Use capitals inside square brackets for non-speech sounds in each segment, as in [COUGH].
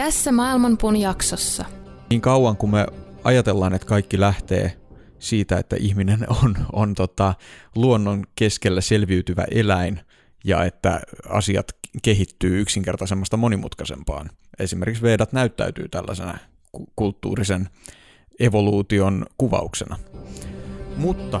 Tässä Maailmanpuun jaksossa. Niin kauan kuin me ajatellaan, että kaikki lähtee siitä, että ihminen on, on tota, luonnon keskellä selviytyvä eläin ja että asiat kehittyy yksinkertaisemmasta monimutkaisempaan. Esimerkiksi Vedat näyttäytyy tällaisena kulttuurisen evoluution kuvauksena. Mutta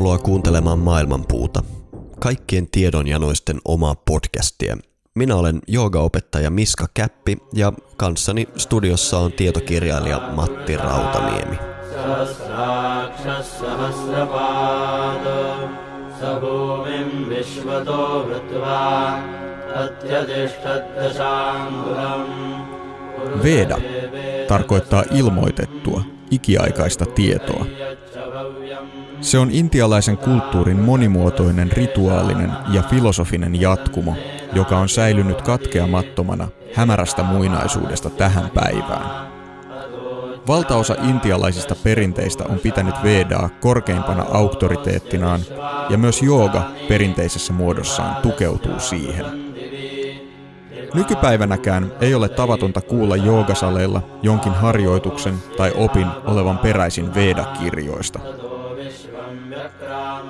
Tervetuloa kuuntelemaan Maailmanpuuta, kaikkien tiedonjanoisten omaa podcastia. Minä olen joogaopettaja Miska Käppi ja kanssani studiossa on tietokirjailija Matti Rautaniemi. Veda tarkoittaa ilmoitettua, ikiaikaista tietoa. Se on intialaisen kulttuurin monimuotoinen rituaalinen ja filosofinen jatkumo, joka on säilynyt katkeamattomana hämärästä muinaisuudesta tähän päivään. Valtaosa intialaisista perinteistä on pitänyt Vedaa korkeimpana auktoriteettinaan, ja myös jooga perinteisessä muodossaan tukeutuu siihen. Nykypäivänäkään ei ole tavatonta kuulla joogasaleilla jonkin harjoituksen tai opin olevan peräisin Veda-kirjoista –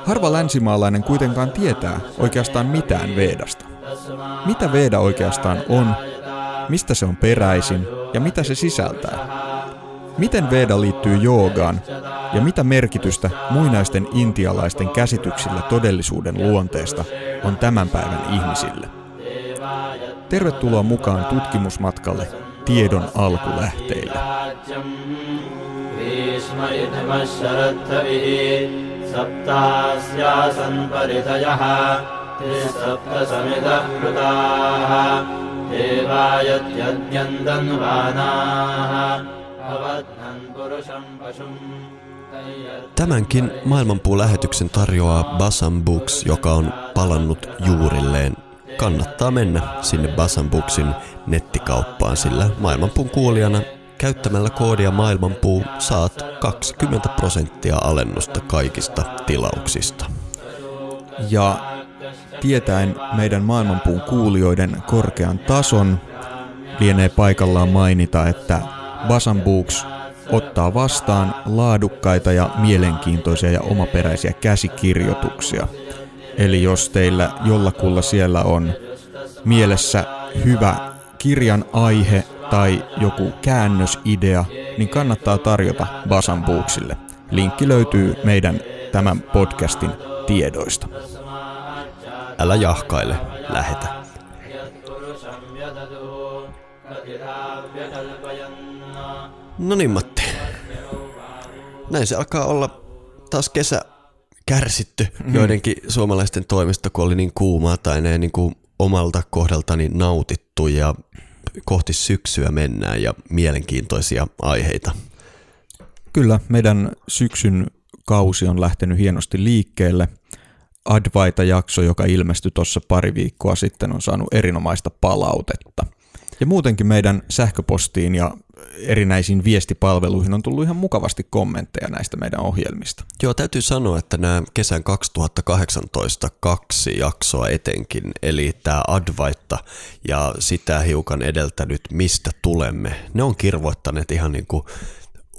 Harva länsimaalainen kuitenkaan tietää oikeastaan mitään Vedasta. Mitä Veda oikeastaan on, mistä se on peräisin ja mitä se sisältää? Miten Veda liittyy joogaan ja mitä merkitystä muinaisten intialaisten käsityksillä todellisuuden luonteesta on tämän päivän ihmisille? Tervetuloa mukaan tutkimusmatkalle tiedon alkulähteille. सप्तास्यासन् परितयः ते सप्तसमितः कृताः देवायत्यद्यन्तन्वानाः अवध्नन् पुरुषम् पशुम् Tämänkin maailmanpuu-lähetyksen tarjoaa Basan Books, joka on palannut juurilleen. Kannattaa mennä sinne Basan Booksin nettikauppaan, sillä maailmanpuun kuulijana Käyttämällä koodia maailmanpuu saat 20 prosenttia alennusta kaikista tilauksista. Ja tietäen meidän maailmanpuun kuulijoiden korkean tason, lienee paikallaan mainita, että Basan Books ottaa vastaan laadukkaita ja mielenkiintoisia ja omaperäisiä käsikirjoituksia. Eli jos teillä jollakulla siellä on mielessä hyvä kirjan aihe tai joku käännösidea, niin kannattaa tarjota Basan Booksille. Linkki löytyy meidän tämän podcastin tiedoista. Älä jahkaile, lähetä. No niin Matti. Näin se alkaa olla taas kesä kärsitty mm. joidenkin suomalaisten toimesta, kun oli niin kuumaa tai ne niin kuin omalta kohdaltani nautittu ja kohti syksyä mennään ja mielenkiintoisia aiheita. Kyllä, meidän syksyn kausi on lähtenyt hienosti liikkeelle. Advaita-jakso, joka ilmestyi tuossa pari viikkoa sitten, on saanut erinomaista palautetta. Ja muutenkin meidän sähköpostiin ja erinäisiin viestipalveluihin on tullut ihan mukavasti kommentteja näistä meidän ohjelmista. Joo, täytyy sanoa, että nämä kesän 2018 kaksi jaksoa etenkin, eli tämä Advaitta ja sitä hiukan edeltänyt Mistä tulemme, ne on kirvoittaneet ihan niin kuin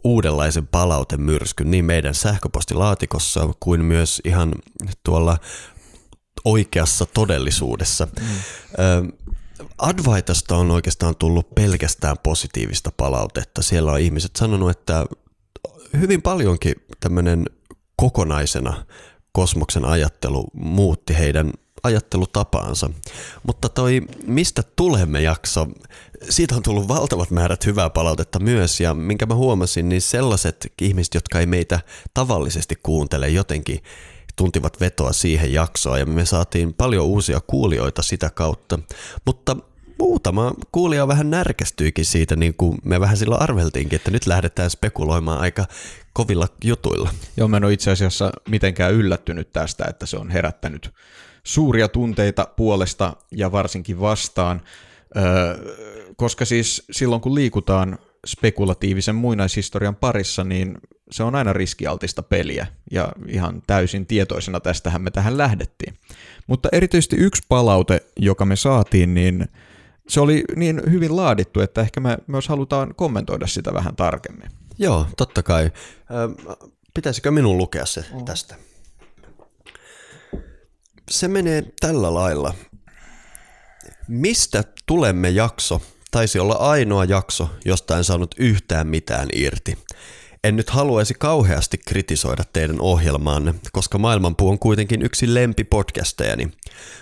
uudenlaisen palautemyrskyn niin meidän sähköpostilaatikossa kuin myös ihan tuolla oikeassa todellisuudessa. Mm. Advaitasta on oikeastaan tullut pelkästään positiivista palautetta. Siellä on ihmiset sanonut, että hyvin paljonkin tämmöinen kokonaisena kosmoksen ajattelu muutti heidän ajattelutapaansa. Mutta toi Mistä tulemme jakso, siitä on tullut valtavat määrät hyvää palautetta myös ja minkä mä huomasin, niin sellaiset ihmiset, jotka ei meitä tavallisesti kuuntele jotenkin tuntivat vetoa siihen jaksoon ja me saatiin paljon uusia kuulijoita sitä kautta. Mutta muutama kuulija vähän närkästyikin siitä, niin kuin me vähän silloin arveltiinkin, että nyt lähdetään spekuloimaan aika kovilla jutuilla. Joo, mä en ole itse asiassa mitenkään yllättynyt tästä, että se on herättänyt suuria tunteita puolesta ja varsinkin vastaan, koska siis silloin kun liikutaan spekulatiivisen muinaishistorian parissa, niin se on aina riskialtista peliä, ja ihan täysin tietoisena tästähän me tähän lähdettiin. Mutta erityisesti yksi palaute, joka me saatiin, niin se oli niin hyvin laadittu, että ehkä me myös halutaan kommentoida sitä vähän tarkemmin. Joo, totta kai. Pitäisikö minun lukea se mm. tästä? Se menee tällä lailla. Mistä tulemme jakso taisi olla ainoa jakso, josta en saanut yhtään mitään irti. En nyt haluaisi kauheasti kritisoida teidän ohjelmaanne, koska Maailmanpuu on kuitenkin yksi lempipodcastejani.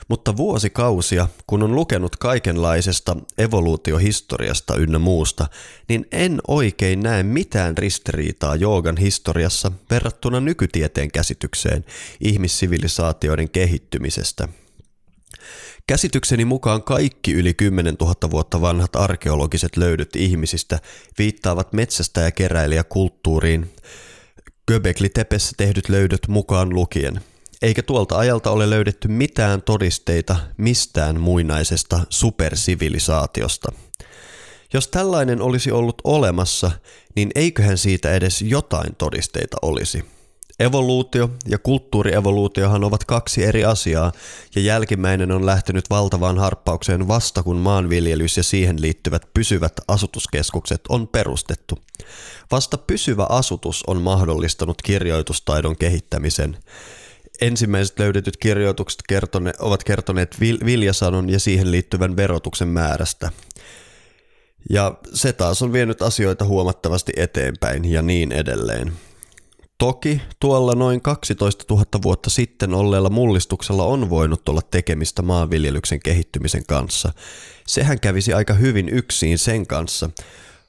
Mutta vuosikausia, kun on lukenut kaikenlaisesta evoluutiohistoriasta ynnä muusta, niin en oikein näe mitään ristiriitaa joogan historiassa verrattuna nykytieteen käsitykseen ihmissivilisaatioiden kehittymisestä – Käsitykseni mukaan kaikki yli 10 000 vuotta vanhat arkeologiset löydöt ihmisistä viittaavat metsästä ja keräilijäkulttuuriin, Göbekli Tepessä tehdyt löydöt mukaan lukien. Eikä tuolta ajalta ole löydetty mitään todisteita mistään muinaisesta supersivilisaatiosta. Jos tällainen olisi ollut olemassa, niin eiköhän siitä edes jotain todisteita olisi – Evoluutio ja kulttuurievoluutiohan ovat kaksi eri asiaa, ja jälkimmäinen on lähtenyt valtavaan harppaukseen vasta kun maanviljelys ja siihen liittyvät pysyvät asutuskeskukset on perustettu. Vasta pysyvä asutus on mahdollistanut kirjoitustaidon kehittämisen. Ensimmäiset löydetyt kirjoitukset kertone, ovat kertoneet viljasanon ja siihen liittyvän verotuksen määrästä. Ja se taas on vienyt asioita huomattavasti eteenpäin ja niin edelleen. Toki tuolla noin 12 000 vuotta sitten olleella mullistuksella on voinut olla tekemistä maanviljelyksen kehittymisen kanssa. Sehän kävisi aika hyvin yksin sen kanssa.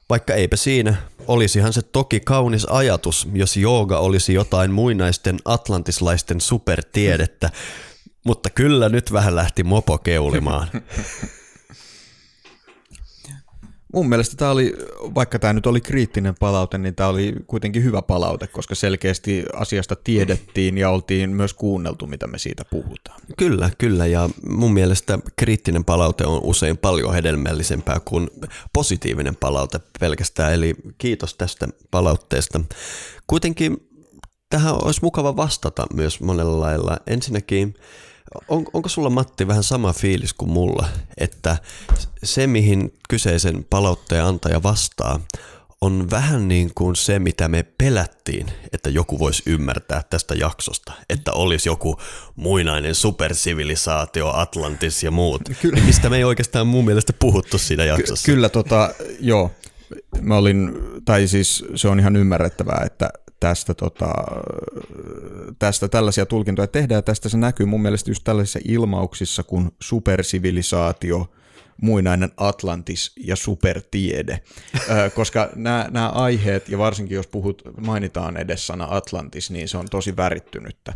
Vaikka eipä siinä, olisihan se toki kaunis ajatus, jos jooga olisi jotain muinaisten atlantislaisten supertiedettä, mutta kyllä nyt vähän lähti mopo keulimaan. [LAUGHS] Mun mielestä tämä oli, vaikka tämä nyt oli kriittinen palaute, niin tämä oli kuitenkin hyvä palaute, koska selkeästi asiasta tiedettiin ja oltiin myös kuunneltu, mitä me siitä puhutaan. Kyllä, kyllä, ja mun mielestä kriittinen palaute on usein paljon hedelmällisempää kuin positiivinen palaute pelkästään, eli kiitos tästä palautteesta. Kuitenkin tähän olisi mukava vastata myös monella lailla. Ensinnäkin on, onko sulla Matti vähän sama fiilis kuin mulla, että se mihin kyseisen palautteen antaja vastaa on vähän niin kuin se, mitä me pelättiin, että joku voisi ymmärtää tästä jaksosta. Että olisi joku muinainen supersivilisaatio, Atlantis ja muut. Kyllä. Mistä me ei oikeastaan mun mielestä puhuttu siinä jaksossa. Ky- kyllä, tota, joo. Mä olin, tai siis se on ihan ymmärrettävää, että tästä, tota, tästä tällaisia tulkintoja tehdään, ja tästä se näkyy mun mielestä just tällaisissa ilmauksissa kuin supersivilisaatio, muinainen Atlantis ja supertiede, koska nämä, nämä aiheet, ja varsinkin jos puhut, mainitaan edes sana Atlantis, niin se on tosi värittynyttä.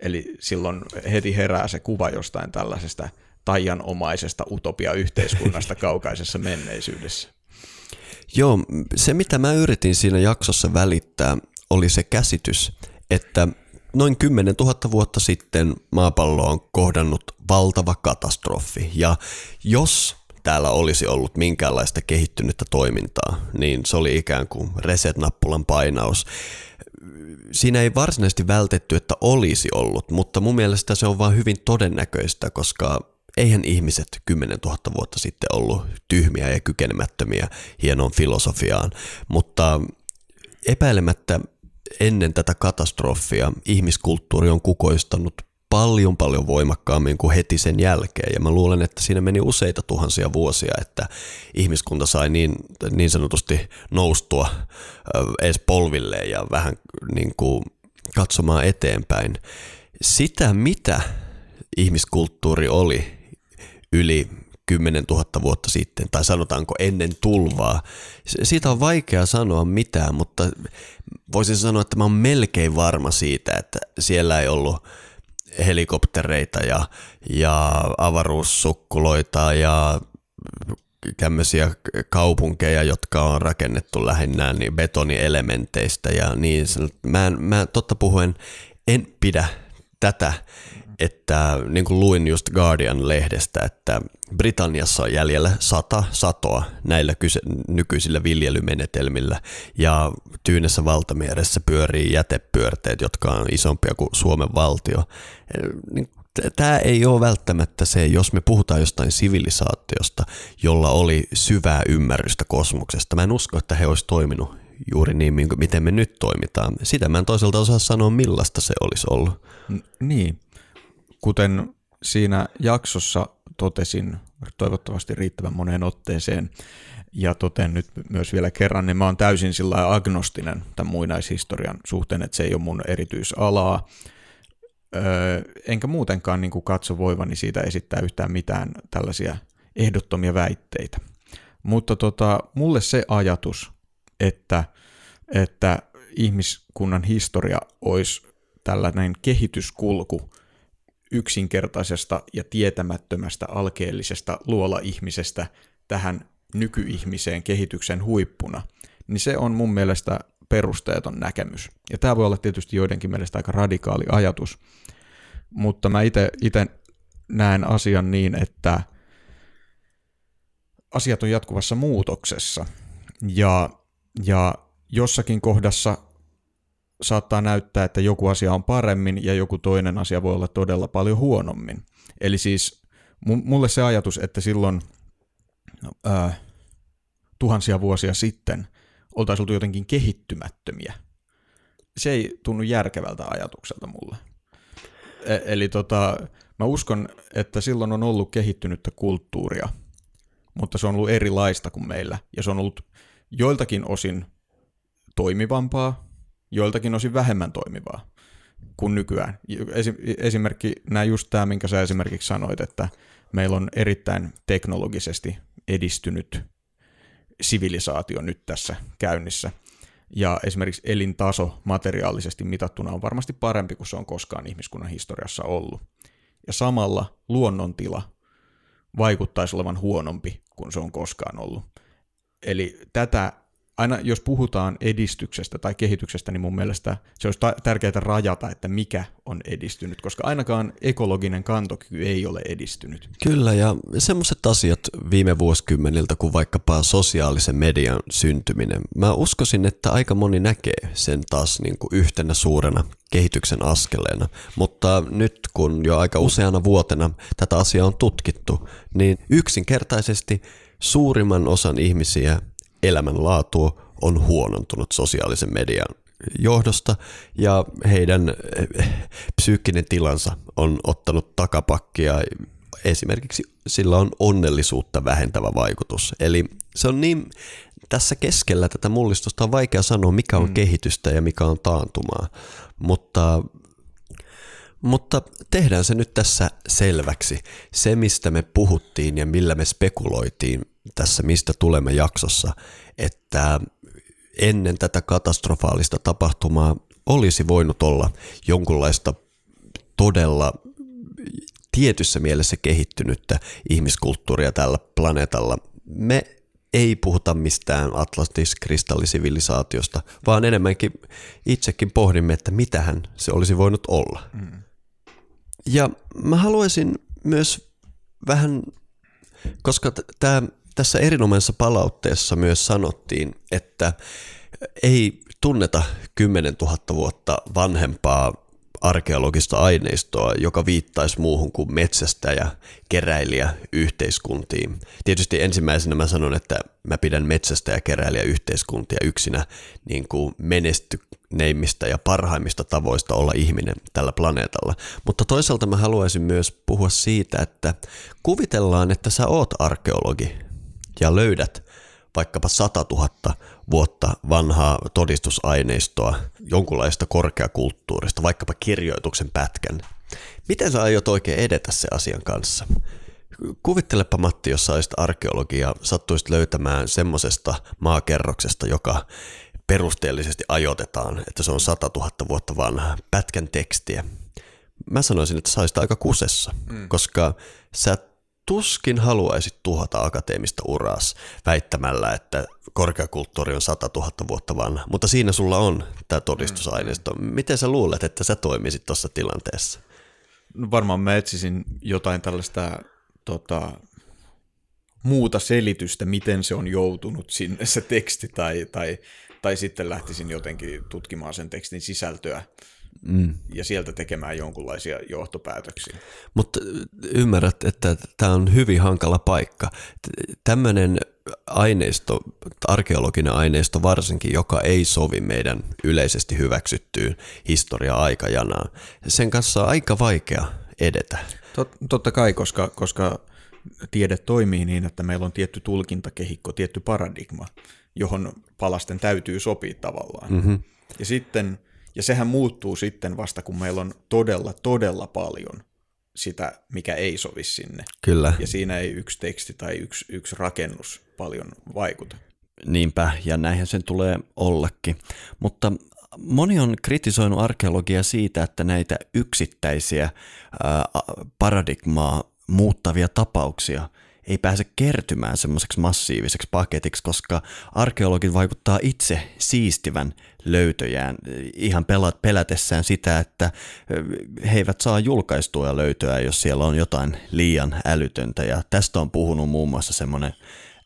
Eli silloin heti herää se kuva jostain tällaisesta taianomaisesta utopia-yhteiskunnasta [LAUGHS] kaukaisessa menneisyydessä. Joo, se mitä mä yritin siinä jaksossa välittää oli se käsitys, että noin 10 000 vuotta sitten maapallo on kohdannut valtava katastrofi ja jos täällä olisi ollut minkäänlaista kehittynyttä toimintaa, niin se oli ikään kuin reset-nappulan painaus. Siinä ei varsinaisesti vältetty, että olisi ollut, mutta mun mielestä se on vain hyvin todennäköistä, koska eihän ihmiset 10 000 vuotta sitten ollut tyhmiä ja kykenemättömiä hienoon filosofiaan, mutta epäilemättä ennen tätä katastrofia ihmiskulttuuri on kukoistanut paljon paljon voimakkaammin kuin heti sen jälkeen. Ja mä luulen, että siinä meni useita tuhansia vuosia, että ihmiskunta sai niin, niin sanotusti noustua edes polvilleen ja vähän niin kuin katsomaan eteenpäin. Sitä, mitä ihmiskulttuuri oli yli 10 000 vuotta sitten, tai sanotaanko ennen tulvaa. Siitä on vaikea sanoa mitään, mutta voisin sanoa, että mä oon melkein varma siitä, että siellä ei ollut helikoptereita ja, ja avaruussukkuloita ja tämmöisiä kaupunkeja, jotka on rakennettu lähinnä niin betonielementeistä ja niin. Mä, mä totta puhuen en pidä tätä että niin kuin luin just Guardian-lehdestä, että Britanniassa on jäljellä sata satoa näillä kyse, nykyisillä viljelymenetelmillä ja Tyynessä valtameressä pyörii jätepyörteet, jotka on isompia kuin Suomen valtio. Niin Tämä ei ole välttämättä se, jos me puhutaan jostain sivilisaatiosta, jolla oli syvää ymmärrystä kosmoksesta. Mä en usko, että he olisi toiminut juuri niin, miten me nyt toimitaan. Sitä mä en toisaalta osaa sanoa, millaista se olisi ollut. Niin, Kuten siinä jaksossa totesin toivottavasti riittävän moneen otteeseen, ja toten nyt myös vielä kerran, niin mä oon täysin sillä agnostinen tämän muinaishistorian suhteen, että se ei ole mun erityisalaa, öö, enkä muutenkaan niin katso voivani siitä esittää yhtään mitään tällaisia ehdottomia väitteitä. Mutta tota, mulle se ajatus, että, että ihmiskunnan historia olisi tällainen kehityskulku, yksinkertaisesta ja tietämättömästä alkeellisesta luola-ihmisestä tähän nykyihmiseen kehityksen huippuna, niin se on mun mielestä perusteeton näkemys. Ja tämä voi olla tietysti joidenkin mielestä aika radikaali ajatus, mutta mä itse näen asian niin, että asiat on jatkuvassa muutoksessa ja, ja jossakin kohdassa saattaa näyttää, että joku asia on paremmin ja joku toinen asia voi olla todella paljon huonommin. Eli siis mulle se ajatus, että silloin ää, tuhansia vuosia sitten oltaisiin oltu jotenkin kehittymättömiä, se ei tunnu järkevältä ajatukselta mulle. E- eli tota, mä uskon, että silloin on ollut kehittynyttä kulttuuria, mutta se on ollut erilaista kuin meillä, ja se on ollut joiltakin osin toimivampaa, joiltakin osin vähemmän toimivaa kuin nykyään. Esimerkki, nämä just tämä, minkä sä esimerkiksi sanoit, että meillä on erittäin teknologisesti edistynyt sivilisaatio nyt tässä käynnissä. Ja esimerkiksi elintaso materiaalisesti mitattuna on varmasti parempi kuin se on koskaan ihmiskunnan historiassa ollut. Ja samalla luonnontila vaikuttaisi olevan huonompi kuin se on koskaan ollut. Eli tätä aina jos puhutaan edistyksestä tai kehityksestä, niin mun mielestä se olisi tärkeää rajata, että mikä on edistynyt, koska ainakaan ekologinen kantokyky ei ole edistynyt. Kyllä, ja semmoiset asiat viime vuosikymmeniltä kuin vaikkapa sosiaalisen median syntyminen, mä uskoisin, että aika moni näkee sen taas niin kuin yhtenä suurena kehityksen askeleena, mutta nyt kun jo aika useana vuotena tätä asiaa on tutkittu, niin yksinkertaisesti suurimman osan ihmisiä elämänlaatu on huonontunut sosiaalisen median johdosta ja heidän eh, psyykkinen tilansa on ottanut takapakkia. Esimerkiksi sillä on onnellisuutta vähentävä vaikutus. Eli se on niin, tässä keskellä tätä mullistusta on vaikea sanoa, mikä on mm. kehitystä ja mikä on taantumaa, mutta mutta tehdään se nyt tässä selväksi. Se, mistä me puhuttiin ja millä me spekuloitiin tässä Mistä tulemme jaksossa, että ennen tätä katastrofaalista tapahtumaa olisi voinut olla jonkunlaista todella tietyssä mielessä kehittynyttä ihmiskulttuuria tällä planeetalla. Me ei puhuta mistään Atlantis-kristallisivilisaatiosta, vaan enemmänkin itsekin pohdimme, että mitähän se olisi voinut olla. Mm. Ja mä haluaisin myös vähän, koska tämä tässä erinomaisessa palautteessa myös sanottiin, että ei tunneta 10 000 vuotta vanhempaa arkeologista aineistoa, joka viittaisi muuhun kuin metsästäjä, keräilijä yhteiskuntiin. Tietysti ensimmäisenä mä sanon, että mä pidän metsästä ja keräilijä yhteiskuntia yksinä niin kuin menestyneimmistä ja parhaimmista tavoista olla ihminen tällä planeetalla. Mutta toisaalta mä haluaisin myös puhua siitä, että kuvitellaan, että sä oot arkeologi ja löydät vaikkapa 100 000 vuotta vanhaa todistusaineistoa jonkunlaista korkeakulttuurista, vaikkapa kirjoituksen pätkän, Miten sä aiot oikein edetä se asian kanssa? Kuvittelepa Matti, jos saisit arkeologia, sattuisit löytämään semmoisesta maakerroksesta, joka perusteellisesti ajoitetaan, että se on 100 000 vuotta vanha pätkän tekstiä. Mä sanoisin, että saisit aika kusessa, mm. koska sä tuskin haluaisit tuhota akateemista uraas väittämällä, että korkeakulttuuri on 100 000 vuotta vanha, mutta siinä sulla on tämä todistusaineisto. Mm. Miten sä luulet, että sä toimisit tuossa tilanteessa? No varmaan mä etsisin jotain tällaista tota, muuta selitystä, miten se on joutunut sinne se teksti, tai, tai, tai sitten lähtisin jotenkin tutkimaan sen tekstin sisältöä mm. ja sieltä tekemään jonkunlaisia johtopäätöksiä. Mutta ymmärrät, että tämä on hyvin hankala paikka. Tämmöinen aineisto, arkeologinen aineisto varsinkin, joka ei sovi meidän yleisesti hyväksyttyyn historia-aikajanaan, sen kanssa on aika vaikea edetä. Tot, totta kai, koska, koska tiede toimii niin, että meillä on tietty tulkintakehikko, tietty paradigma, johon palasten täytyy sopia tavallaan. Mm-hmm. Ja sitten ja sehän muuttuu sitten vasta, kun meillä on todella, todella paljon sitä, mikä ei sovi sinne. Kyllä. Ja siinä ei yksi teksti tai yksi, yksi rakennus paljon vaikuta. Niinpä, ja näinhän sen tulee ollakin. Mutta moni on kritisoinut arkeologiaa siitä, että näitä yksittäisiä ää, paradigmaa muuttavia tapauksia ei pääse kertymään semmoiseksi massiiviseksi paketiksi, koska arkeologit vaikuttaa itse siistivän löytöjään ihan pelat, pelätessään sitä, että he eivät saa julkaistua löytöä, jos siellä on jotain liian älytöntä. Ja tästä on puhunut muun muassa semmoinen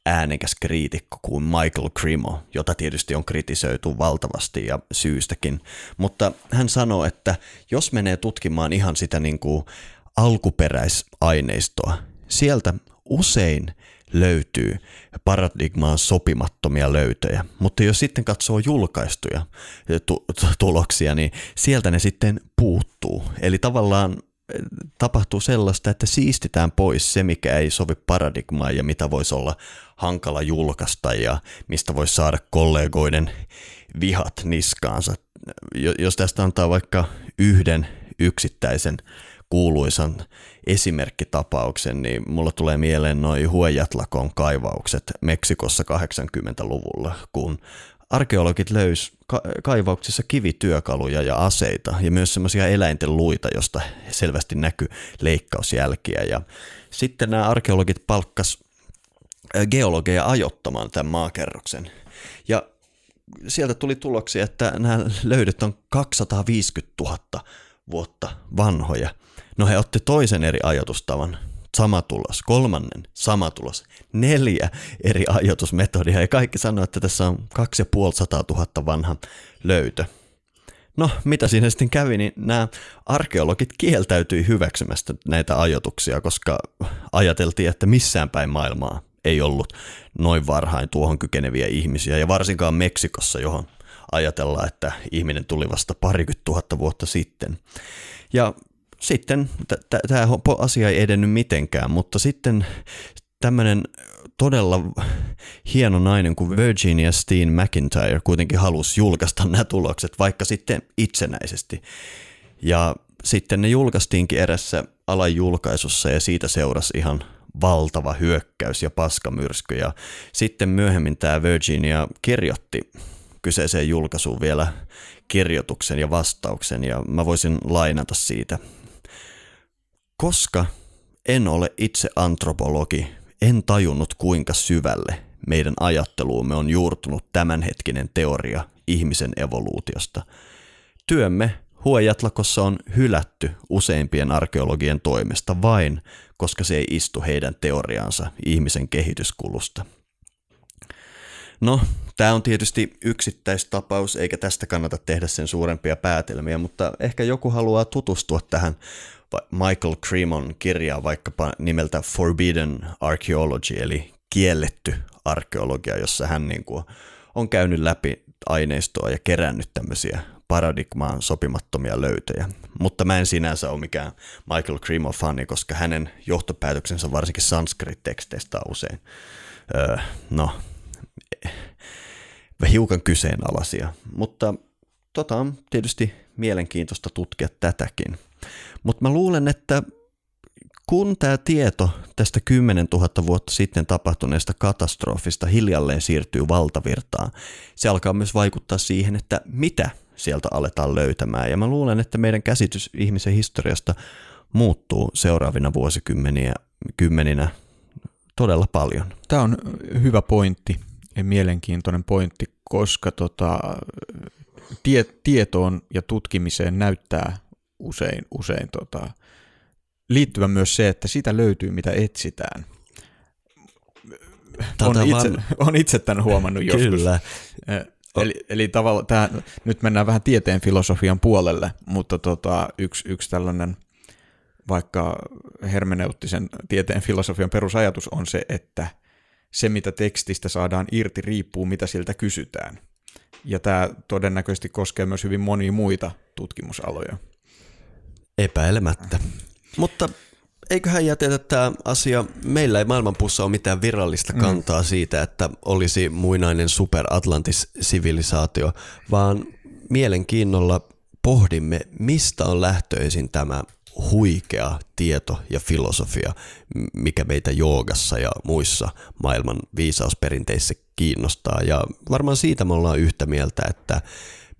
äänekäs kriitikko kuin Michael Crimo, jota tietysti on kritisoitu valtavasti ja syystäkin. Mutta hän sanoo, että jos menee tutkimaan ihan sitä niin kuin alkuperäisaineistoa, sieltä usein löytyy paradigmaan sopimattomia löytöjä, mutta jos sitten katsoo julkaistuja tuloksia, niin sieltä ne sitten puuttuu. Eli tavallaan eh, tapahtuu sellaista, että siistitään pois se, mikä ei sovi paradigmaan ja mitä voisi olla hankala julkaista ja mistä voisi saada kollegoiden vihat niskaansa. Jos tästä antaa vaikka yhden yksittäisen kuuluisan esimerkkitapauksen, niin mulla tulee mieleen noin Huejatlakon kaivaukset Meksikossa 80-luvulla, kun arkeologit löys ka- kaivauksissa kivityökaluja ja aseita ja myös semmoisia eläinten luita, josta selvästi näkyy leikkausjälkiä. Ja sitten nämä arkeologit palkkas geologeja ajottamaan tämän maakerroksen. Ja sieltä tuli tuloksia, että nämä löydöt on 250 000 vuotta vanhoja. No he otti toisen eri ajatustavan, sama tulos, kolmannen, sama tulos, neljä eri ajatusmetodia ja kaikki sanoi, että tässä on 2500 000 vanha löytö. No, mitä siinä sitten kävi, niin nämä arkeologit kieltäytyi hyväksymästä näitä ajatuksia, koska ajateltiin, että missään päin maailmaa ei ollut noin varhain tuohon kykeneviä ihmisiä, ja varsinkaan Meksikossa, johon ajatellaan, että ihminen tuli vasta parikymmentä tuhatta vuotta sitten. Ja sitten tämä asia ei edennyt mitenkään, mutta sitten tämmöinen todella hieno nainen kuin Virginia Steen McIntyre kuitenkin halusi julkaista nämä tulokset, vaikka sitten itsenäisesti. Ja sitten ne julkaistiinkin erässä alajulkaisussa ja siitä seurasi ihan valtava hyökkäys ja paskamyrsky. Ja sitten myöhemmin tämä Virginia kirjoitti kyseiseen julkaisuun vielä kirjoituksen ja vastauksen ja mä voisin lainata siitä koska en ole itse antropologi, en tajunnut kuinka syvälle meidän ajatteluumme on juurtunut tämänhetkinen teoria ihmisen evoluutiosta. Työmme Huojatlakossa on hylätty useimpien arkeologien toimesta vain, koska se ei istu heidän teoriaansa ihmisen kehityskulusta. No, tämä on tietysti yksittäistapaus, eikä tästä kannata tehdä sen suurempia päätelmiä, mutta ehkä joku haluaa tutustua tähän Michael Cremon kirjaa vaikkapa nimeltä Forbidden Archaeology, eli kielletty arkeologia, jossa hän niin kuin on käynyt läpi aineistoa ja kerännyt tämmöisiä paradigmaan sopimattomia löytöjä. Mutta mä en sinänsä ole mikään Michael Cremo fani, koska hänen johtopäätöksensä varsinkin sanskrit-teksteistä on usein, öö, no, hiukan kyseenalaisia. Mutta tota on tietysti mielenkiintoista tutkia tätäkin. Mutta mä luulen, että kun tämä tieto tästä 10 000 vuotta sitten tapahtuneesta katastrofista hiljalleen siirtyy valtavirtaan, se alkaa myös vaikuttaa siihen, että mitä sieltä aletaan löytämään. Ja mä luulen, että meidän käsitys ihmisen historiasta muuttuu seuraavina vuosikymmeniä kymmeninä todella paljon. Tämä on hyvä pointti mielenkiintoinen pointti, koska tota, tie, tietoon ja tutkimiseen näyttää usein, usein tota, liittyvän myös se, että sitä löytyy, mitä etsitään. on, itse, van... on itse tämän huomannut joskus. Kyllä. Eli, eli tavallaan tämä, nyt mennään vähän tieteen filosofian puolelle, mutta tota, yksi, yksi tällainen vaikka hermeneuttisen tieteen filosofian perusajatus on se, että se mitä tekstistä saadaan irti riippuu mitä siltä kysytään. Ja tämä todennäköisesti koskee myös hyvin monia muita tutkimusaloja. Epäilemättä. Mutta eiköhän jätetä tämä asia, meillä ei maailmanpussa ole mitään virallista mm. kantaa mm. siitä, että olisi muinainen superatlantis-sivilisaatio, vaan mielenkiinnolla pohdimme, mistä on lähtöisin tämä huikea tieto ja filosofia, mikä meitä joogassa ja muissa maailman viisausperinteissä kiinnostaa. Ja varmaan siitä me ollaan yhtä mieltä, että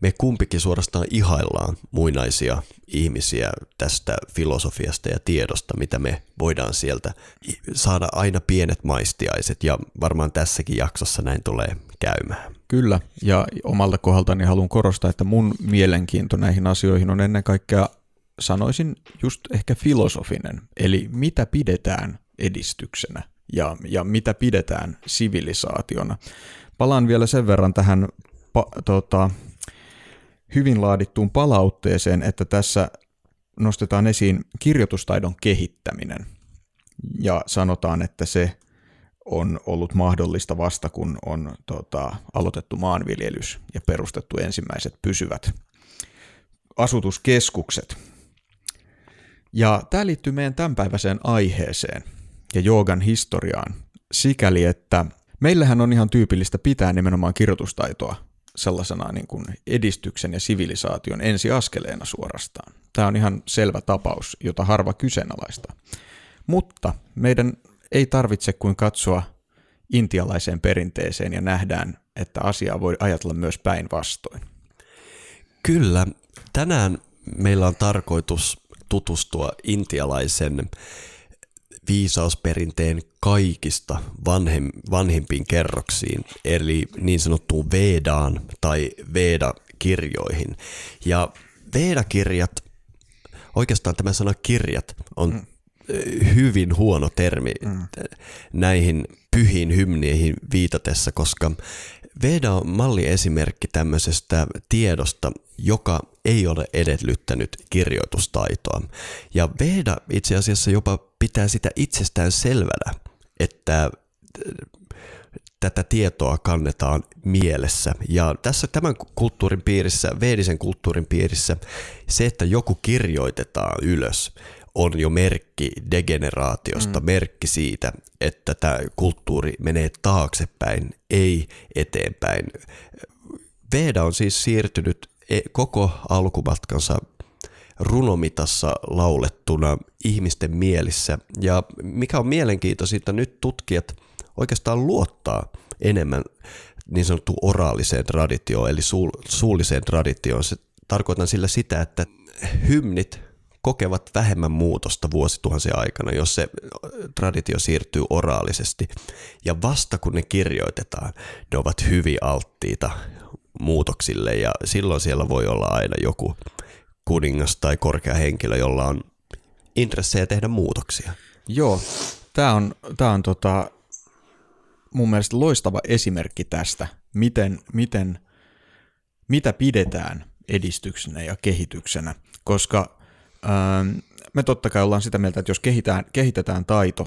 me kumpikin suorastaan ihaillaan muinaisia ihmisiä tästä filosofiasta ja tiedosta, mitä me voidaan sieltä saada aina pienet maistiaiset ja varmaan tässäkin jaksossa näin tulee käymään. Kyllä, ja omalta kohdaltani haluan korostaa, että mun mielenkiinto näihin asioihin on ennen kaikkea, sanoisin just ehkä filosofinen, eli mitä pidetään edistyksenä ja, ja mitä pidetään sivilisaationa. Palaan vielä sen verran tähän pa, tota, hyvin laadittuun palautteeseen, että tässä nostetaan esiin kirjoitustaidon kehittäminen ja sanotaan, että se on ollut mahdollista vasta kun on tota, aloitettu maanviljelys ja perustettu ensimmäiset pysyvät asutuskeskukset. Ja tämä liittyy meidän tämänpäiväiseen aiheeseen ja joogan historiaan sikäli, että meillähän on ihan tyypillistä pitää nimenomaan kirjoitustaitoa sellaisena niin kuin edistyksen ja sivilisaation ensiaskeleena suorastaan. Tämä on ihan selvä tapaus, jota harva kyseenalaista. Mutta meidän ei tarvitse kuin katsoa intialaiseen perinteeseen ja nähdään, että asiaa voi ajatella myös päinvastoin. Kyllä. Tänään meillä on tarkoitus tutustua intialaisen viisausperinteen kaikista vanhem, vanhimpiin kerroksiin, eli niin sanottuun Vedaan tai Veda-kirjoihin. Ja Veda-kirjat, oikeastaan tämä sana kirjat on mm. hyvin huono termi mm. näihin pyhiin hymnieihin viitatessa, koska Veda on malliesimerkki tämmöisestä tiedosta, joka ei ole edellyttänyt kirjoitustaitoa. Ja Veda itse asiassa jopa pitää sitä itsestään selvänä, että äh, tätä tietoa kannetaan mielessä. Ja tässä tämän kulttuurin piirissä, veedisen kulttuurin piirissä, se, että joku kirjoitetaan ylös, on jo merkki degeneraatiosta, mm. merkki siitä, että tämä kulttuuri menee taaksepäin, ei eteenpäin. Veda on siis siirtynyt e, koko alkumatkansa runomitassa laulettuna ihmisten mielissä. Ja mikä on mielenkiintoista, nyt tutkijat oikeastaan luottaa enemmän niin sanottu oraaliseen traditioon, eli suulliseen traditioon. Se tarkoitan sillä sitä, että hymnit kokevat vähemmän muutosta vuosituhansien aikana, jos se traditio siirtyy oraalisesti. Ja vasta kun ne kirjoitetaan, ne ovat hyvin alttiita muutoksille ja silloin siellä voi olla aina joku kuningas tai korkea henkilö, jolla on intressejä tehdä muutoksia. Joo, tämä on, tää on tota, mun mielestä loistava esimerkki tästä, miten, miten, mitä pidetään edistyksenä ja kehityksenä, koska me totta kai ollaan sitä mieltä, että jos kehitetään, kehitetään taito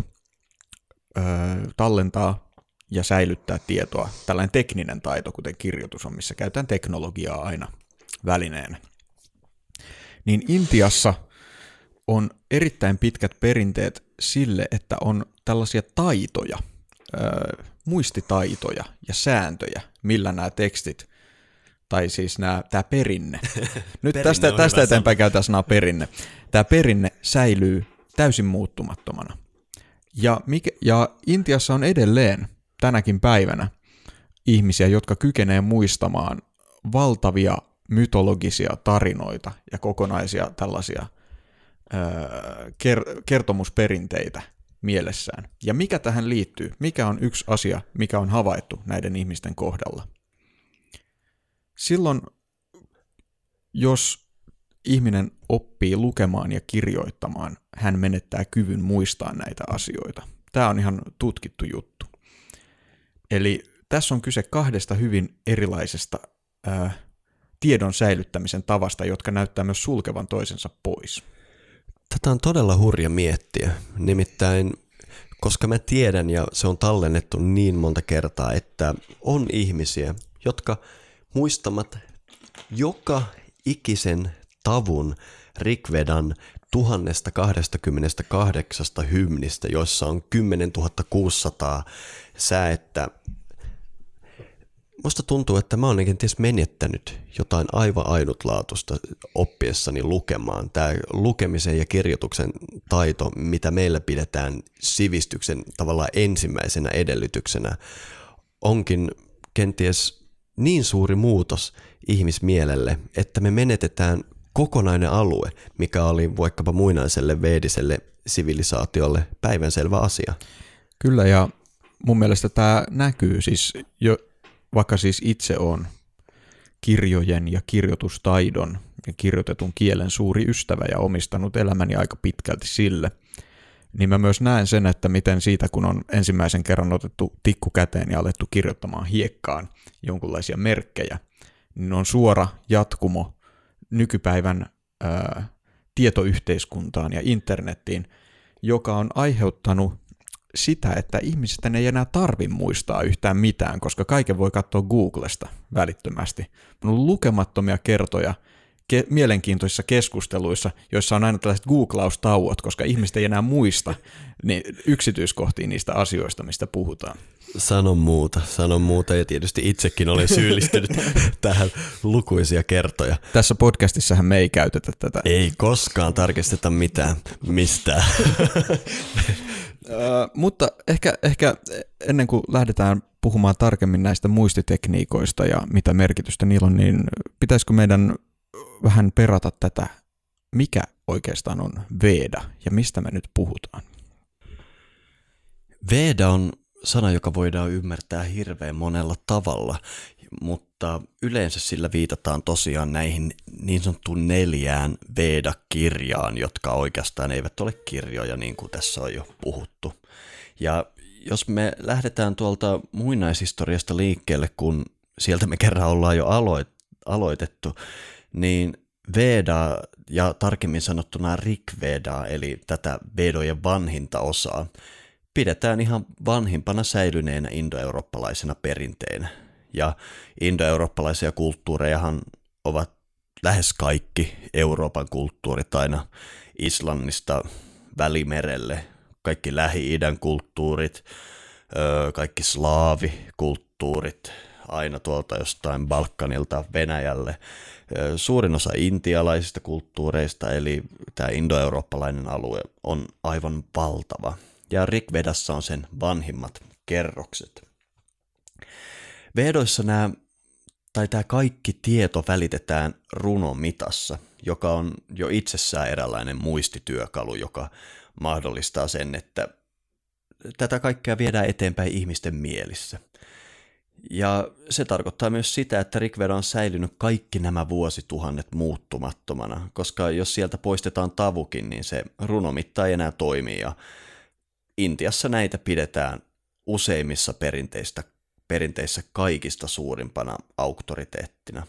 tallentaa ja säilyttää tietoa, tällainen tekninen taito, kuten kirjoitus on, missä käytetään teknologiaa aina välineenä, niin Intiassa on erittäin pitkät perinteet sille, että on tällaisia taitoja, muistitaitoja ja sääntöjä, millä nämä tekstit tai siis tämä perinne. [LAUGHS] Nyt Perinne tästä, tästä eteenpäin käytetään sanaa perinne. Tämä perinne säilyy täysin muuttumattomana. Ja, mikä, ja Intiassa on edelleen tänäkin päivänä ihmisiä, jotka kykenee muistamaan valtavia mytologisia tarinoita ja kokonaisia tällaisia öö, ker- kertomusperinteitä mielessään. Ja mikä tähän liittyy? Mikä on yksi asia, mikä on havaittu näiden ihmisten kohdalla? Silloin, jos ihminen oppii lukemaan ja kirjoittamaan, hän menettää kyvyn muistaa näitä asioita. Tämä on ihan tutkittu juttu. Eli tässä on kyse kahdesta hyvin erilaisesta ää, tiedon säilyttämisen tavasta, jotka näyttää myös sulkevan toisensa pois. Tätä on todella hurja miettiä. Nimittäin, koska mä tiedän ja se on tallennettu niin monta kertaa, että on ihmisiä, jotka muistamat joka ikisen tavun Rikvedan 1028 hymnistä, joissa on 10 600 säettä. Musta tuntuu, että mä oon kenties menettänyt jotain aivan ainutlaatuista oppiessani lukemaan. Tämä lukemisen ja kirjoituksen taito, mitä meillä pidetään sivistyksen tavallaan ensimmäisenä edellytyksenä, onkin kenties niin suuri muutos ihmismielelle, että me menetetään kokonainen alue, mikä oli vaikkapa muinaiselle veediselle sivilisaatiolle päivänselvä asia. Kyllä, ja mun mielestä tämä näkyy siis, jo, vaikka siis itse on kirjojen ja kirjoitustaidon ja kirjoitetun kielen suuri ystävä ja omistanut elämäni aika pitkälti sille, niin mä myös näen sen, että miten siitä, kun on ensimmäisen kerran otettu tikku käteen ja alettu kirjoittamaan hiekkaan jonkunlaisia merkkejä, niin on suora jatkumo nykypäivän ää, tietoyhteiskuntaan ja internettiin, joka on aiheuttanut sitä, että ihmisistä ei enää tarvi muistaa yhtään mitään, koska kaiken voi katsoa Googlesta välittömästi. On lukemattomia kertoja ke- mielenkiintoisissa keskusteluissa, joissa on aina tällaiset googlaustauot, koska ihmiset ei enää muista niin yksityiskohtia niistä asioista, mistä puhutaan. Sano muuta, sano muuta ja tietysti itsekin olen syyllistynyt [LAUGHS] tähän lukuisia kertoja. Tässä podcastissahan me ei käytetä tätä. Ei koskaan tarkisteta mitään mistään. Ö, mutta ehkä, ehkä ennen kuin lähdetään puhumaan tarkemmin näistä muistitekniikoista ja mitä merkitystä niillä on, niin pitäisikö meidän vähän perata tätä, mikä oikeastaan on Veda ja mistä me nyt puhutaan? Veda on sana, joka voidaan ymmärtää hirveän monella tavalla, mutta yleensä sillä viitataan tosiaan näihin niin sanottuun neljään Veda-kirjaan, jotka oikeastaan eivät ole kirjoja, niin kuin tässä on jo puhuttu. Ja jos me lähdetään tuolta muinaishistoriasta liikkeelle, kun sieltä me kerran ollaan jo aloit- aloitettu, niin Veda ja tarkemmin sanottuna Rikveda, eli tätä Vedojen vanhinta osaa, pidetään ihan vanhimpana säilyneenä indoeurooppalaisena perinteenä. Ja indoeurooppalaisia kulttuurejahan ovat lähes kaikki Euroopan kulttuurit aina Islannista Välimerelle, kaikki Lähi-idän kulttuurit, kaikki slaavikulttuurit, aina tuolta jostain Balkanilta Venäjälle. Suurin osa intialaisista kulttuureista, eli tämä indoeurooppalainen alue, on aivan valtava. Ja Rikvedassa on sen vanhimmat kerrokset. Vedoissa nämä, tai tämä kaikki tieto välitetään runomitassa, joka on jo itsessään eräänlainen muistityökalu, joka mahdollistaa sen, että tätä kaikkea viedään eteenpäin ihmisten mielissä. Ja se tarkoittaa myös sitä, että Rikveda on säilynyt kaikki nämä vuosituhannet muuttumattomana, koska jos sieltä poistetaan tavukin, niin se runomitta ei enää toimi ja Intiassa näitä pidetään useimmissa perinteistä, perinteissä kaikista suurimpana auktoriteettina.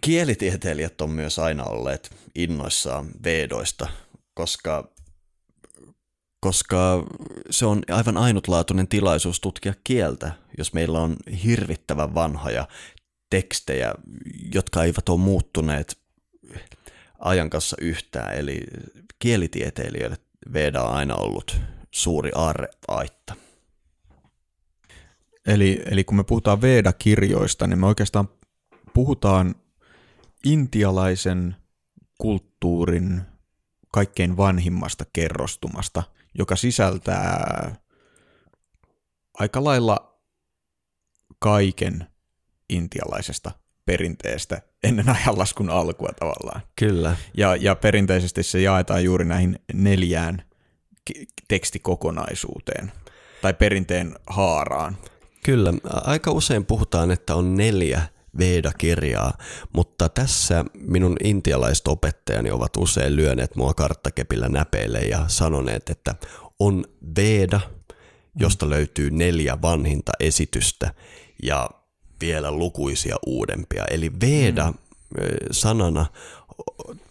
Kielitieteilijät on myös aina olleet innoissaan vedoista, koska, koska se on aivan ainutlaatuinen tilaisuus tutkia kieltä, jos meillä on hirvittävän vanhoja tekstejä, jotka eivät ole muuttuneet ajan kanssa yhtään. Eli kielitieteilijöille Veda on aina ollut suuri aarreaitta. Eli, eli kun me puhutaan Veda-kirjoista, niin me oikeastaan puhutaan intialaisen kulttuurin kaikkein vanhimmasta kerrostumasta, joka sisältää aika lailla kaiken intialaisesta perinteestä ennen ajanlaskun alkua tavallaan. Kyllä. Ja, ja perinteisesti se jaetaan juuri näihin neljään tekstikokonaisuuteen tai perinteen haaraan. Kyllä, aika usein puhutaan, että on neljä Veda-kirjaa, mutta tässä minun intialaiset opettajani ovat usein lyöneet mua karttakepillä näpeille ja sanoneet, että on Veda, josta löytyy neljä vanhinta esitystä ja vielä lukuisia uudempia. Eli Veda mm. sanana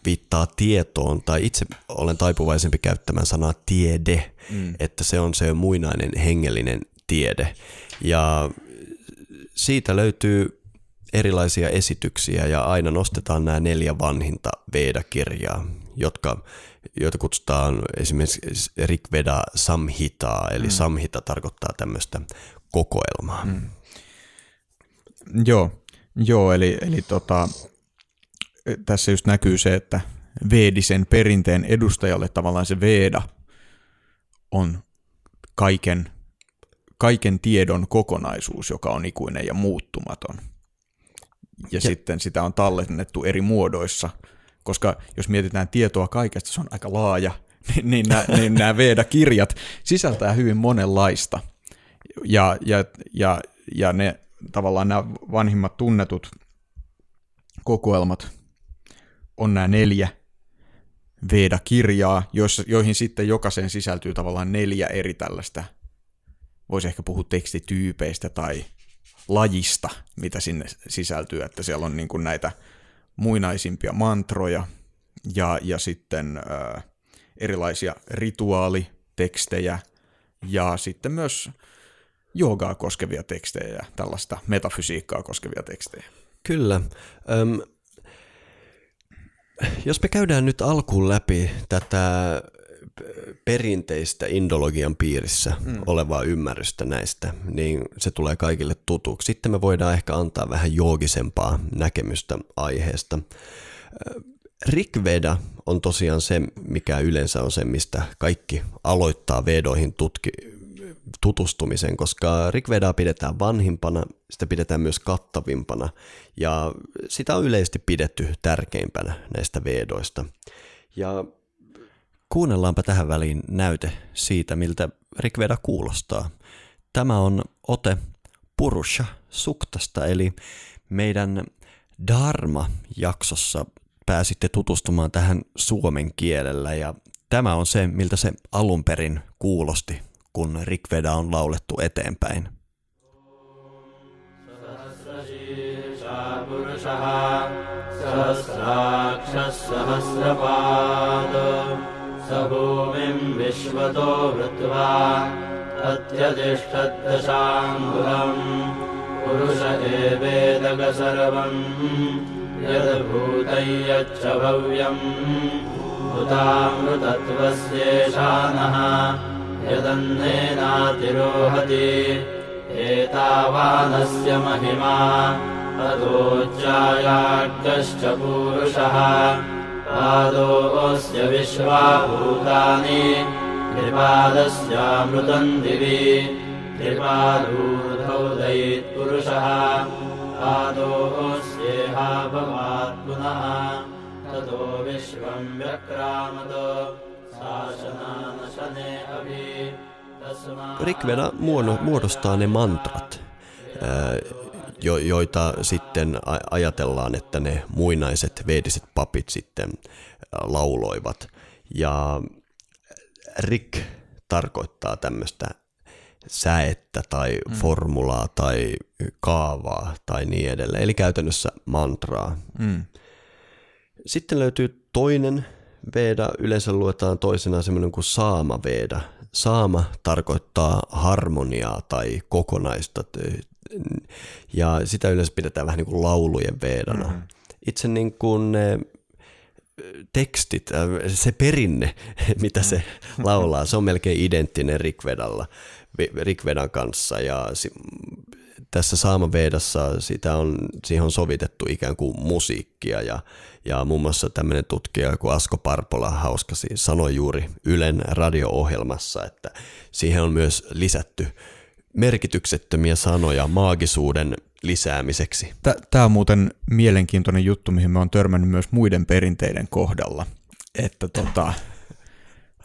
viittaa tietoon, tai itse olen taipuvaisempi käyttämään sanaa tiede, mm. että se on se muinainen hengellinen tiede. Ja siitä löytyy erilaisia esityksiä ja aina nostetaan nämä neljä vanhinta Veda-kirjaa, jotka, joita kutsutaan esimerkiksi Rikveda Samhitaa, eli mm. Samhita tarkoittaa tämmöistä kokoelmaa. Mm. Joo, joo eli, eli tota, tässä just näkyy se, että veedisen perinteen edustajalle tavallaan se Veda on kaiken, kaiken tiedon kokonaisuus, joka on ikuinen ja muuttumaton. Ja, ja sitten sitä on tallennettu eri muodoissa, koska jos mietitään tietoa kaikesta, se on aika laaja, [LAUGHS] niin, niin, nämä, niin nämä Veda-kirjat sisältää hyvin monenlaista. Ja, ja, ja, ja ne tavallaan nämä vanhimmat tunnetut kokoelmat on nämä neljä Veda-kirjaa, joihin sitten jokaiseen sisältyy tavallaan neljä eri tällaista, voisi ehkä puhua tekstityypeistä tai lajista, mitä sinne sisältyy, että siellä on niin kuin näitä muinaisimpia mantroja ja, ja sitten ää, erilaisia rituaalitekstejä ja sitten myös joogaa koskevia tekstejä ja tällaista metafysiikkaa koskevia tekstejä. Kyllä. Öm, jos me käydään nyt alkuun läpi tätä perinteistä indologian piirissä mm. olevaa ymmärrystä näistä, niin se tulee kaikille tutuksi. Sitten me voidaan ehkä antaa vähän joogisempaa näkemystä aiheesta. Rikveda on tosiaan se, mikä yleensä on se, mistä kaikki aloittaa vedoihin tutki, tutustumisen, koska Rikvedaa pidetään vanhimpana, sitä pidetään myös kattavimpana ja sitä on yleisesti pidetty tärkeimpänä näistä vedoista. Ja kuunnellaanpa tähän väliin näyte siitä, miltä Rikveda kuulostaa. Tämä on ote Purusha Suktasta, eli meidän Dharma-jaksossa pääsitte tutustumaan tähän suomen kielellä ja tämä on se, miltä se alun perin kuulosti kun Rikveda on laulettu eteenpäin. स भूमिम् विश्वतो वृत्वा अत्यतिष्ठद्दशाङ्गुलम् पुरुष एवेदगसर्वम् यद्भूतयच्छ भव्यम्। भूतामृतत्वस्येषानः यदन्नेनातिरोहति एतावानस्य महिमा पदोच्यायाश्च पूरुषः। विश्वाभूतानि त्रिपादस्यामृतम् दिवि। त्रिपादूर्धौ दयित्पुरुषः पुनः ततो विश्वम् व्यक्रामत Rikveda muodostaa ne mantrat, joita sitten ajatellaan, että ne muinaiset veediset papit sitten lauloivat. Ja Rik tarkoittaa tämmöistä säettä tai mm. formulaa tai kaavaa tai niin edelleen, eli käytännössä mantraa. Mm. Sitten löytyy toinen Veda yleensä luetaan toisena semmoinen kuin Saama Veda. Saama tarkoittaa harmoniaa tai kokonaista ja sitä yleensä pidetään vähän niin kuin laulujen Vedana. Mm-hmm. Itse niin kuin ne tekstit, se perinne, [LAUGHS] mitä se mm. [LAUGHS] laulaa, se on melkein identtinen Rikvedalla, Rikvedan kanssa ja tässä Saamavedassa sitä on, siihen on sovitettu ikään kuin musiikkia ja, ja muun muassa tämmöinen tutkija kuin Asko Parpola hauskasi sanoi juuri Ylen radio-ohjelmassa, että siihen on myös lisätty merkityksettömiä sanoja maagisuuden lisäämiseksi. Tämä on muuten mielenkiintoinen juttu, mihin mä oon törmännyt myös muiden perinteiden kohdalla, että tota,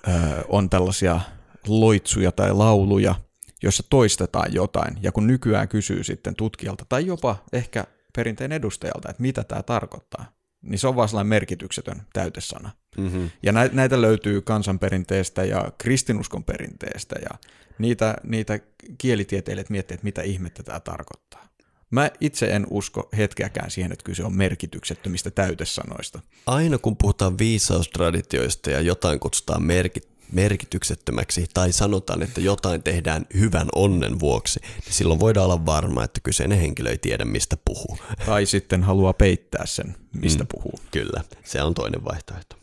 ö, on tällaisia loitsuja tai lauluja, joissa toistetaan jotain, ja kun nykyään kysyy sitten tutkijalta tai jopa ehkä perinteen edustajalta, että mitä tämä tarkoittaa, niin se on vaan sellainen merkityksetön täytesana. Mm-hmm. Ja näitä löytyy kansanperinteestä ja kristinuskon perinteestä, ja niitä, niitä kielitieteilijät miettii, että mitä ihmettä tämä tarkoittaa. Mä itse en usko hetkeäkään siihen, että kyse on merkityksettömistä täytesanoista. Aina kun puhutaan viisaustraditioista ja jotain kutsutaan merkit, merkityksettömäksi tai sanotaan, että jotain tehdään hyvän onnen vuoksi, niin silloin voidaan olla varma, että kyseinen henkilö ei tiedä, mistä puhuu. Tai sitten haluaa peittää sen, mistä mm, puhuu. Kyllä, se on toinen vaihtoehto.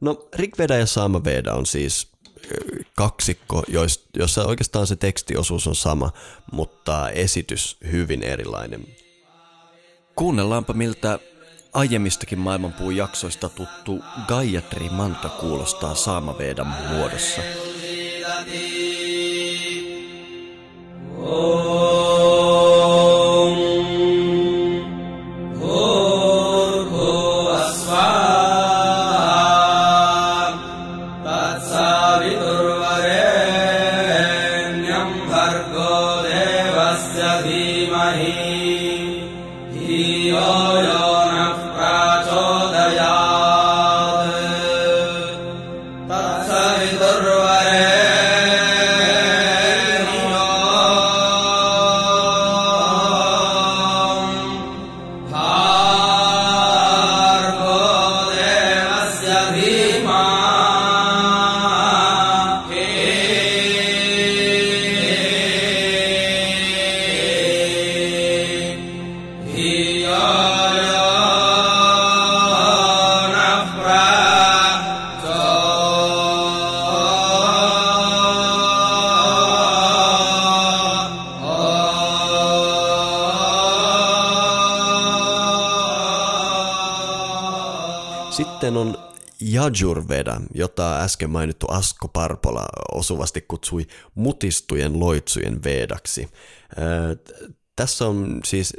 No, Rigveda ja Saamaveda on siis kaksikko, jossa oikeastaan se tekstiosuus on sama, mutta esitys hyvin erilainen. Kuunnellaanpa miltä aiemmistakin maailmanpuun jaksoista tuttu Gayatri Manta kuulostaa Saamavedan muodossa. Oh. Ajurveda, jota äsken mainittu Asko Parpola osuvasti kutsui mutistujen loitsujen vedaksi. Tässä on siis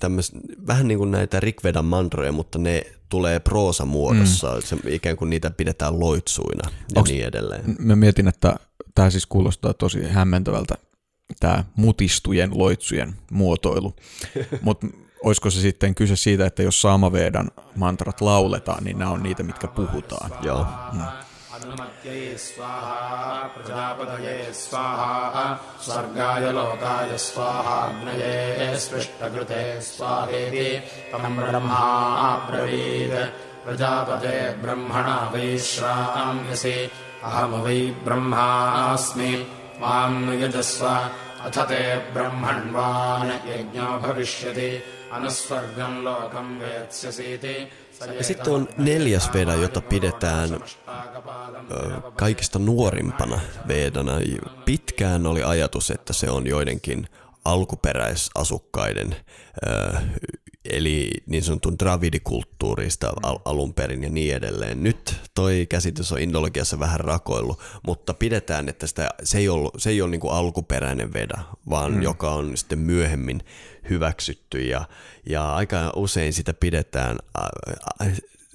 tämmöis, vähän niin kuin näitä Rikvedan mandroja, mutta ne tulee proosamuodossa, mm. se, ikään kuin niitä pidetään loitsuina ja Onks, niin edelleen. Mä mietin, että tämä siis kuulostaa tosi hämmentävältä, tämä mutistujen loitsujen muotoilu, [LAUGHS] mutta olisiko se sitten kyse siitä, että jos Saamavedan mantrat lauletaan, niin nämä on niitä, mitkä puhutaan. Joo. Hmm. स्वाहा प्रजापतये स्वाहा स्वर्गाय लोकाय स्वाहाग्नये स्पृष्टकृते स्वाहेति तम् ब्रह्मा ब्रवीत् प्रजापते ब्रह्मणा वै श्राम्यसि अहमवै ब्रह्मास्मि माम् यजस्व अथ ते ब्रह्मण्वान् यज्ञो भविष्यति ja sitten on neljäs Veda, jota pidetään ö, kaikista nuorimpana Vedana. Pitkään oli ajatus, että se on joidenkin alkuperäisasukkaiden ö, eli niin sanotun dravidikulttuurista al- alun perin ja niin edelleen. Nyt toi käsitys on indologiassa vähän rakoillut, mutta pidetään, että sitä, se ei ole, se ei ole niin kuin alkuperäinen veda, vaan mm. joka on sitten myöhemmin hyväksytty ja, ja aika usein sitä pidetään,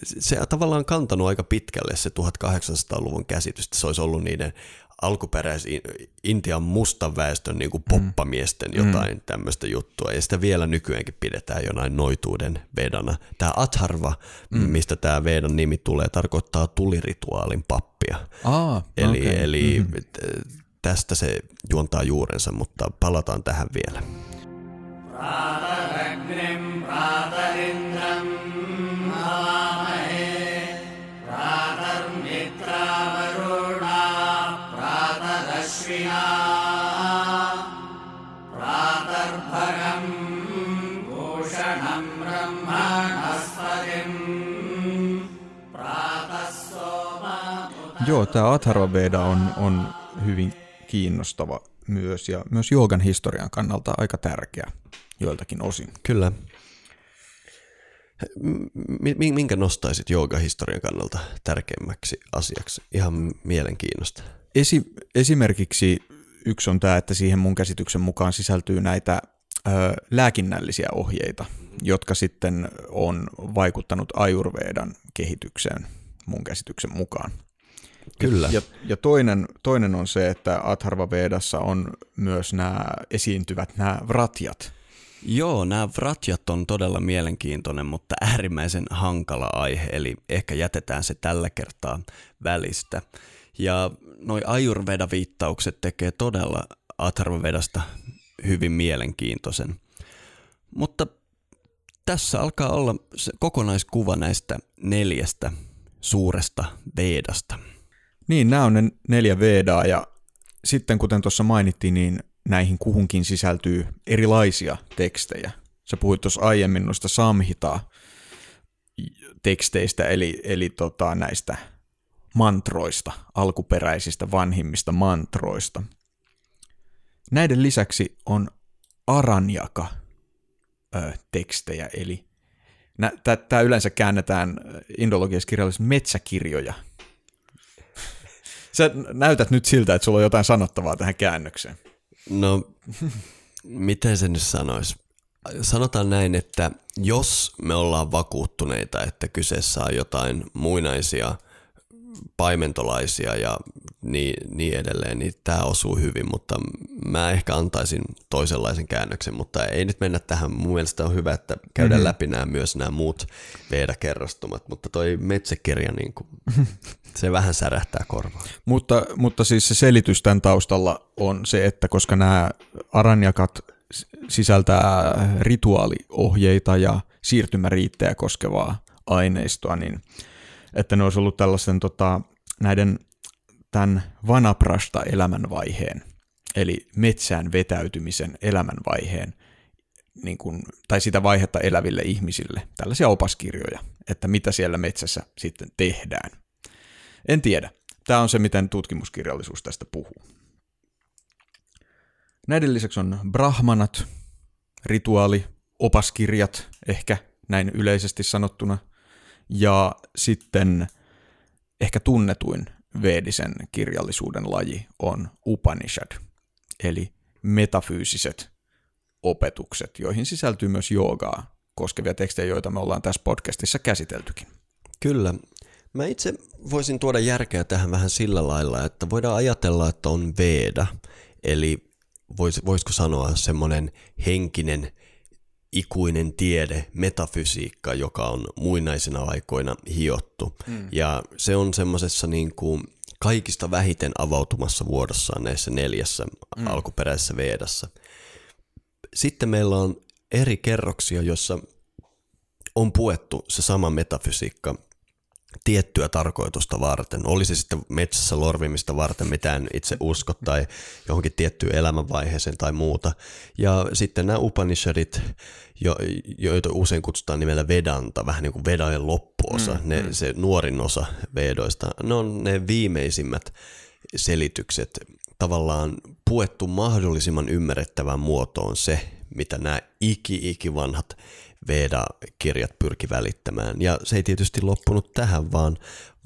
se tavallaan kantanut aika pitkälle se 1800-luvun käsitys, että se olisi ollut niiden alkuperäis Intian mustan väestön niin kuin poppamiesten mm. jotain mm. tämmöistä juttua, ja sitä vielä nykyäänkin pidetään jonain noituuden vedana. Tämä Atharva, mm. mistä tämä vedan nimi tulee, tarkoittaa tulirituaalin pappia. Aa, eli okay. eli mm. tästä se juontaa juurensa, mutta palataan tähän vielä. Prata Joo, tämä Atharva Veda on, on hyvin kiinnostava myös ja myös joogan historian kannalta aika tärkeä joiltakin osin. Kyllä. M- minkä nostaisit joogahistorian kannalta tärkeimmäksi asiaksi? Ihan mielenkiinnosta. Esi- esimerkiksi yksi on tämä, että siihen mun käsityksen mukaan sisältyy näitä lääkinnällisiä ohjeita, jotka sitten on vaikuttanut ajurvedan kehitykseen mun käsityksen mukaan. Kyllä. Ja, ja toinen, toinen on se, että Atharva Vedassa on myös nämä esiintyvät nämä vratjat. Joo, nämä vratjat on todella mielenkiintoinen, mutta äärimmäisen hankala aihe, eli ehkä jätetään se tällä kertaa välistä. Ja noi Ayurveda-viittaukset tekee todella Atharva-vedasta hyvin mielenkiintoisen. Mutta tässä alkaa olla se kokonaiskuva näistä neljästä suuresta Vedasta. Niin, nämä on ne neljä Vedaa ja sitten kuten tuossa mainittiin, niin näihin kuhunkin sisältyy erilaisia tekstejä. Sä puhuit tuossa aiemmin noista samhitaa teksteistä, eli, eli tota, näistä mantroista, alkuperäisistä vanhimmista mantroista. Näiden lisäksi on aranjaka tekstejä, eli tämä yleensä käännetään indologiassa kirjallisessa metsäkirjoja. Sä näytät nyt siltä, että sulla on jotain sanottavaa tähän käännökseen. No, [LAUGHS] miten se nyt sanoisi? Sanotaan näin, että jos me ollaan vakuuttuneita, että kyseessä on jotain muinaisia paimentolaisia ja niin, niin edelleen, niin tämä osuu hyvin, mutta mä ehkä antaisin toisenlaisen käännöksen, mutta ei nyt mennä tähän. Mun mielestä on hyvä, että käydään mm-hmm. läpi nämä myös nämä muut Veda-kerrostumat, mutta toi metsäkirja, niin kuin, [LAUGHS] se vähän särähtää korvaan. Mutta, mutta siis se selitys tämän taustalla on se, että koska nämä aranjakat sisältää rituaaliohjeita ja siirtymäriittejä koskevaa aineistoa, niin että ne olisi ollut tällaisen tota, näiden tämän vanaprasta elämänvaiheen, eli metsään vetäytymisen elämänvaiheen, niin kuin, tai sitä vaihetta eläville ihmisille, tällaisia opaskirjoja, että mitä siellä metsässä sitten tehdään. En tiedä. Tämä on se, miten tutkimuskirjallisuus tästä puhuu. Näiden lisäksi on brahmanat, rituaali, opaskirjat, ehkä näin yleisesti sanottuna, ja sitten ehkä tunnetuin veedisen kirjallisuuden laji on Upanishad, eli metafyysiset opetukset, joihin sisältyy myös joogaa koskevia tekstejä, joita me ollaan tässä podcastissa käsiteltykin. Kyllä. Mä itse voisin tuoda järkeä tähän vähän sillä lailla, että voidaan ajatella, että on Veda, eli vois, voisiko sanoa semmoinen henkinen ikuinen tiede, metafysiikka, joka on muinaisina aikoina hiottu. Mm. Ja se on semmoisessa niin kuin kaikista vähiten avautumassa vuodossaan näissä neljässä mm. alkuperäisessä Vedassa. Sitten meillä on eri kerroksia, joissa on puettu se sama metafysiikka tiettyä tarkoitusta varten. Oli se sitten metsässä lorvimista varten, mitään itse usko tai johonkin tiettyyn elämänvaiheeseen tai muuta. Ja sitten nämä Upanishadit, jo, joita usein kutsutaan nimellä Vedanta, vähän niin kuin Vedajen loppuosa, mm, ne, mm. se nuorin osa Vedoista, ne on ne viimeisimmät selitykset, tavallaan puettu mahdollisimman ymmärrettävään muotoon se, mitä nämä iki-iki vanhat Veda-kirjat pyrki välittämään. Ja se ei tietysti loppunut tähän, vaan,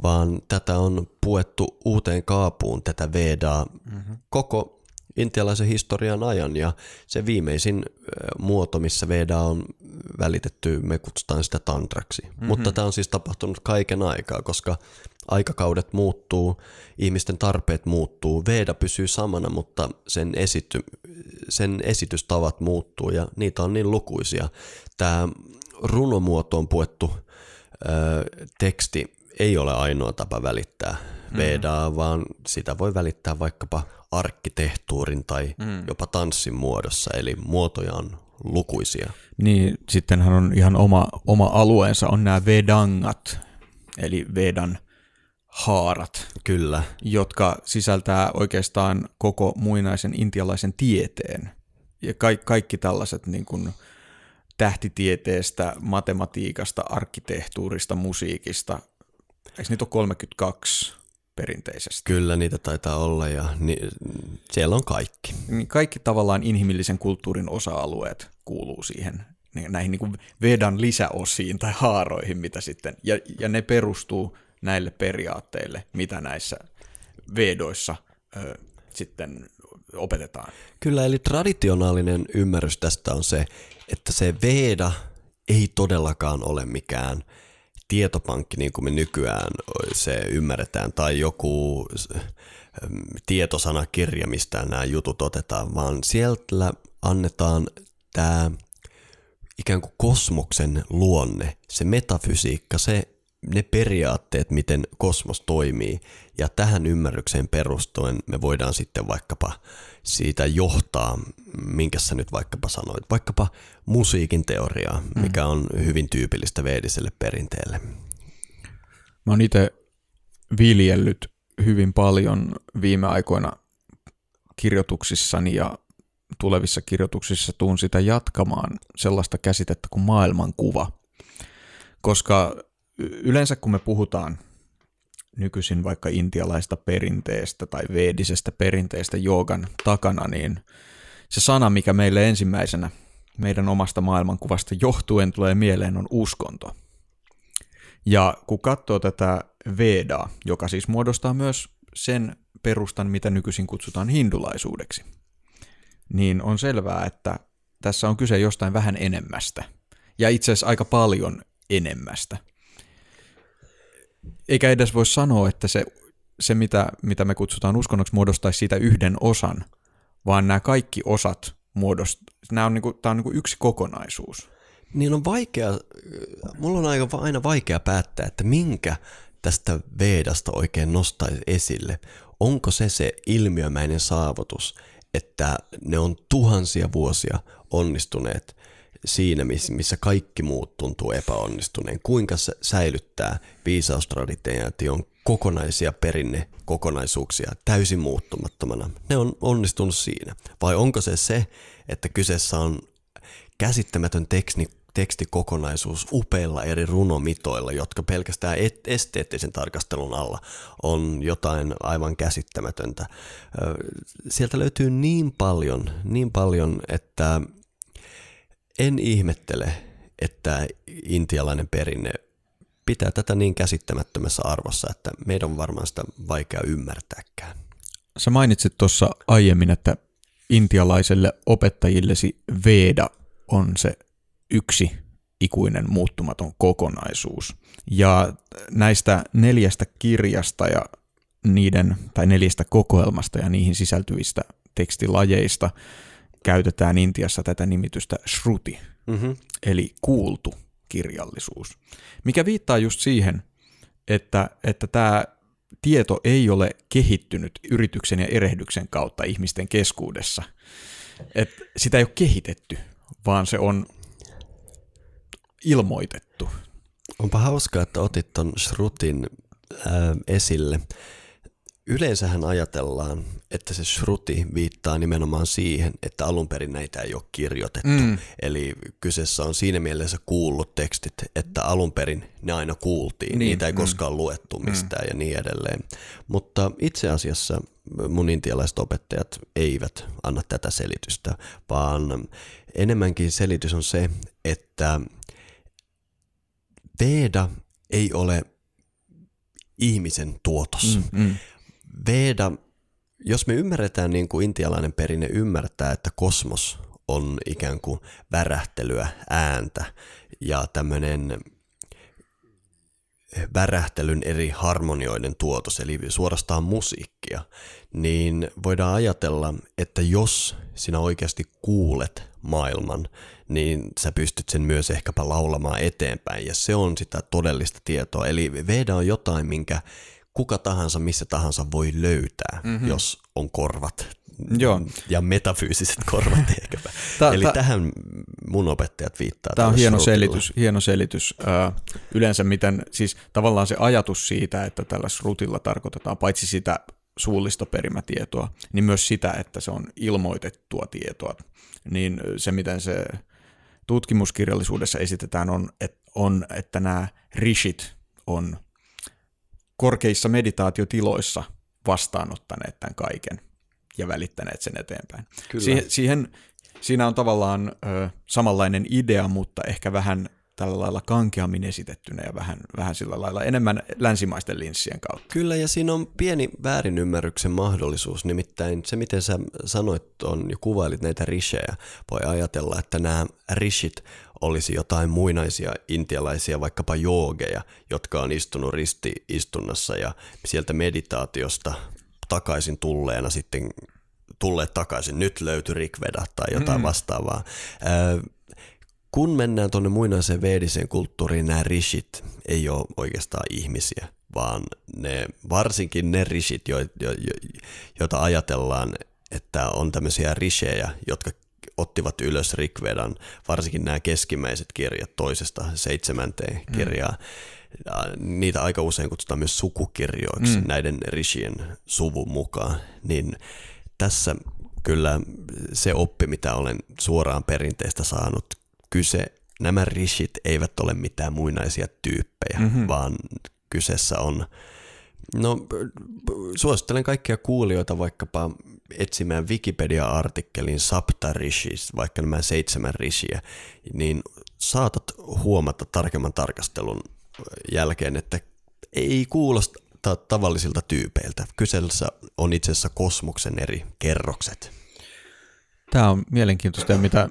vaan tätä on puettu uuteen kaapuun, tätä Vedaa, mm-hmm. koko intialaisen historian ajan. Ja se viimeisin muoto, missä Veda on välitetty, me kutsutaan sitä tantraksi. Mm-hmm. Mutta tämä on siis tapahtunut kaiken aikaa, koska aikakaudet muuttuu, ihmisten tarpeet muuttuu, Veda pysyy samana, mutta sen, esity, sen esitystavat muuttuu ja niitä on niin lukuisia. Tämä runomuotoon puettu ö, teksti ei ole ainoa tapa välittää mm. Vedaa, mm. vaan sitä voi välittää vaikkapa arkkitehtuurin tai mm. jopa tanssin muodossa, eli muotoja on lukuisia. Niin, sittenhän on ihan oma, oma alueensa, on nämä Vedangat, eli Vedan haarat. Kyllä. Jotka sisältää oikeastaan koko muinaisen intialaisen tieteen. Ja ka- kaikki tällaiset niin kuin, tähtitieteestä, matematiikasta, arkkitehtuurista, musiikista. Eikö niitä ole 32 perinteisesti. Kyllä niitä taitaa olla ja ni, siellä on kaikki. Niin kaikki tavallaan inhimillisen kulttuurin osa-alueet kuuluu siihen näihin niin kuin Vedan lisäosiin tai haaroihin, mitä sitten, ja, ja ne perustuu näille periaatteille, mitä näissä Vedoissa ö, sitten opetetaan. Kyllä, eli traditionaalinen ymmärrys tästä on se, että se Veda ei todellakaan ole mikään tietopankki, niin kuin me nykyään se ymmärretään, tai joku tietosanakirja, mistä nämä jutut otetaan, vaan sieltä annetaan tämä ikään kuin kosmoksen luonne, se metafysiikka, se, ne periaatteet, miten kosmos toimii. Ja tähän ymmärrykseen perustuen me voidaan sitten vaikkapa siitä johtaa, minkä sä nyt vaikkapa sanoit, vaikkapa musiikin teoriaa, mm. mikä on hyvin tyypillistä veediselle perinteelle. Mä oon itse viljellyt hyvin paljon viime aikoina kirjoituksissani ja tulevissa kirjoituksissa tuun sitä jatkamaan sellaista käsitettä kuin maailmankuva. Koska yleensä kun me puhutaan nykyisin vaikka intialaista perinteestä tai veedisestä perinteestä joogan takana, niin se sana, mikä meille ensimmäisenä meidän omasta maailmankuvasta johtuen tulee mieleen, on uskonto. Ja kun katsoo tätä Vedaa, joka siis muodostaa myös sen perustan, mitä nykyisin kutsutaan hindulaisuudeksi, niin on selvää, että tässä on kyse jostain vähän enemmästä. Ja itse asiassa aika paljon enemmästä. Eikä edes voi sanoa, että se, se mitä, mitä me kutsutaan uskonnoksi, muodostaisi siitä yhden osan, vaan nämä kaikki osat muodostavat, nämä on, niinku, tämä on niinku yksi kokonaisuus. Niin on vaikea, mulla on aika, aina vaikea päättää, että minkä tästä Veedasta oikein nostaisi esille. Onko se se ilmiömäinen saavutus, että ne on tuhansia vuosia onnistuneet siinä, missä kaikki muut tuntuu epäonnistuneen. Kuinka säilyttää viisaustraditioon kokonaisia perinne kokonaisuuksia täysin muuttumattomana. Ne on onnistunut siinä. Vai onko se se, että kyseessä on käsittämätön tekni, tekstikokonaisuus upeilla eri runomitoilla, jotka pelkästään esteettisen tarkastelun alla on jotain aivan käsittämätöntä. Sieltä löytyy niin paljon, niin paljon, että en ihmettele, että intialainen perinne pitää tätä niin käsittämättömässä arvossa, että meidän on varmaan sitä vaikea ymmärtääkään. Sä mainitsit tuossa aiemmin, että intialaiselle opettajillesi Veda on se yksi ikuinen muuttumaton kokonaisuus. Ja näistä neljästä kirjasta ja niiden, tai neljästä kokoelmasta ja niihin sisältyvistä tekstilajeista käytetään Intiassa tätä nimitystä shruti, mm-hmm. eli kuultu kirjallisuus, mikä viittaa just siihen, että, että tämä tieto ei ole kehittynyt yrityksen ja erehdyksen kautta ihmisten keskuudessa. Et sitä ei ole kehitetty, vaan se on ilmoitettu. Onpa hauskaa, että otit ton Shrutin äh, esille. Yleensähän ajatellaan, että se shruti viittaa nimenomaan siihen, että alun perin näitä ei ole kirjoitettu. Mm. Eli kyseessä on siinä mielessä kuullut tekstit, että alun perin ne aina kuultiin, niin, niitä ei mm. koskaan luettu mistään mm. ja niin edelleen. Mutta itse asiassa mun intialaiset opettajat eivät anna tätä selitystä, vaan enemmänkin selitys on se, että Veda ei ole ihmisen tuotos. Mm, mm. Veda, jos me ymmärretään niin kuin intialainen perinne ymmärtää, että kosmos on ikään kuin värähtelyä, ääntä ja tämmöinen värähtelyn eri harmonioiden tuotos, eli suorastaan musiikkia, niin voidaan ajatella, että jos sinä oikeasti kuulet maailman, niin sä pystyt sen myös ehkäpä laulamaan eteenpäin, ja se on sitä todellista tietoa. Eli Veda on jotain, minkä kuka tahansa, missä tahansa voi löytää, mm-hmm. jos on korvat. Joo. Ja metafyysiset korvat [LAUGHS] ehkäpä. Ta, Eli ta, tähän mun opettajat viittaa. Tämä on hieno selitys, hieno selitys. Ö, yleensä miten, siis tavallaan se ajatus siitä, että tällä srutilla tarkoitetaan paitsi sitä suullista perimätietoa, niin myös sitä, että se on ilmoitettua tietoa. Niin se, miten se tutkimuskirjallisuudessa esitetään, on, että, on, että nämä rishit on korkeissa meditaatiotiloissa vastaanottaneet tämän kaiken ja välittäneet sen eteenpäin. Kyllä. Siihen, siihen, siinä on tavallaan ö, samanlainen idea, mutta ehkä vähän tällä lailla kankeammin esitettynä ja vähän, vähän sillä lailla enemmän länsimaisten linssien kautta. Kyllä, ja siinä on pieni väärinymmärryksen mahdollisuus, nimittäin se, miten sä sanoit on ja kuvailit näitä rishejä, voi ajatella, että nämä rishit olisi jotain muinaisia intialaisia vaikkapa joogeja, jotka on istunut risti-istunnassa ja sieltä meditaatiosta takaisin tulleena sitten tulleet takaisin, nyt löytyi Rikveda tai jotain mm. vastaavaa. kun mennään tuonne muinaiseen veediseen kulttuuriin, nämä rishit ei ole oikeastaan ihmisiä, vaan ne, varsinkin ne rishit, jo, jo, jo, joita ajatellaan, että on tämmöisiä rishejä, jotka ottivat ylös Rikvedan, varsinkin nämä keskimmäiset kirjat toisesta seitsemänteen mm. kirjaa. Mm. Niitä aika usein kutsutaan myös sukukirjoiksi mm. näiden rishien suvun mukaan. Niin tässä kyllä se oppi, mitä olen suoraan perinteestä saanut, kyse, nämä rishit eivät ole mitään muinaisia tyyppejä, mm-hmm. vaan kyseessä on No, suosittelen kaikkia kuulijoita vaikkapa etsimään Wikipedia-artikkelin Sapta Rishis, vaikka nämä seitsemän rishiä, niin saatat huomata tarkemman tarkastelun jälkeen, että ei kuulosta tavallisilta tyypeiltä. Kyseessä on itse asiassa kosmoksen eri kerrokset. Tämä on mielenkiintoista, mitä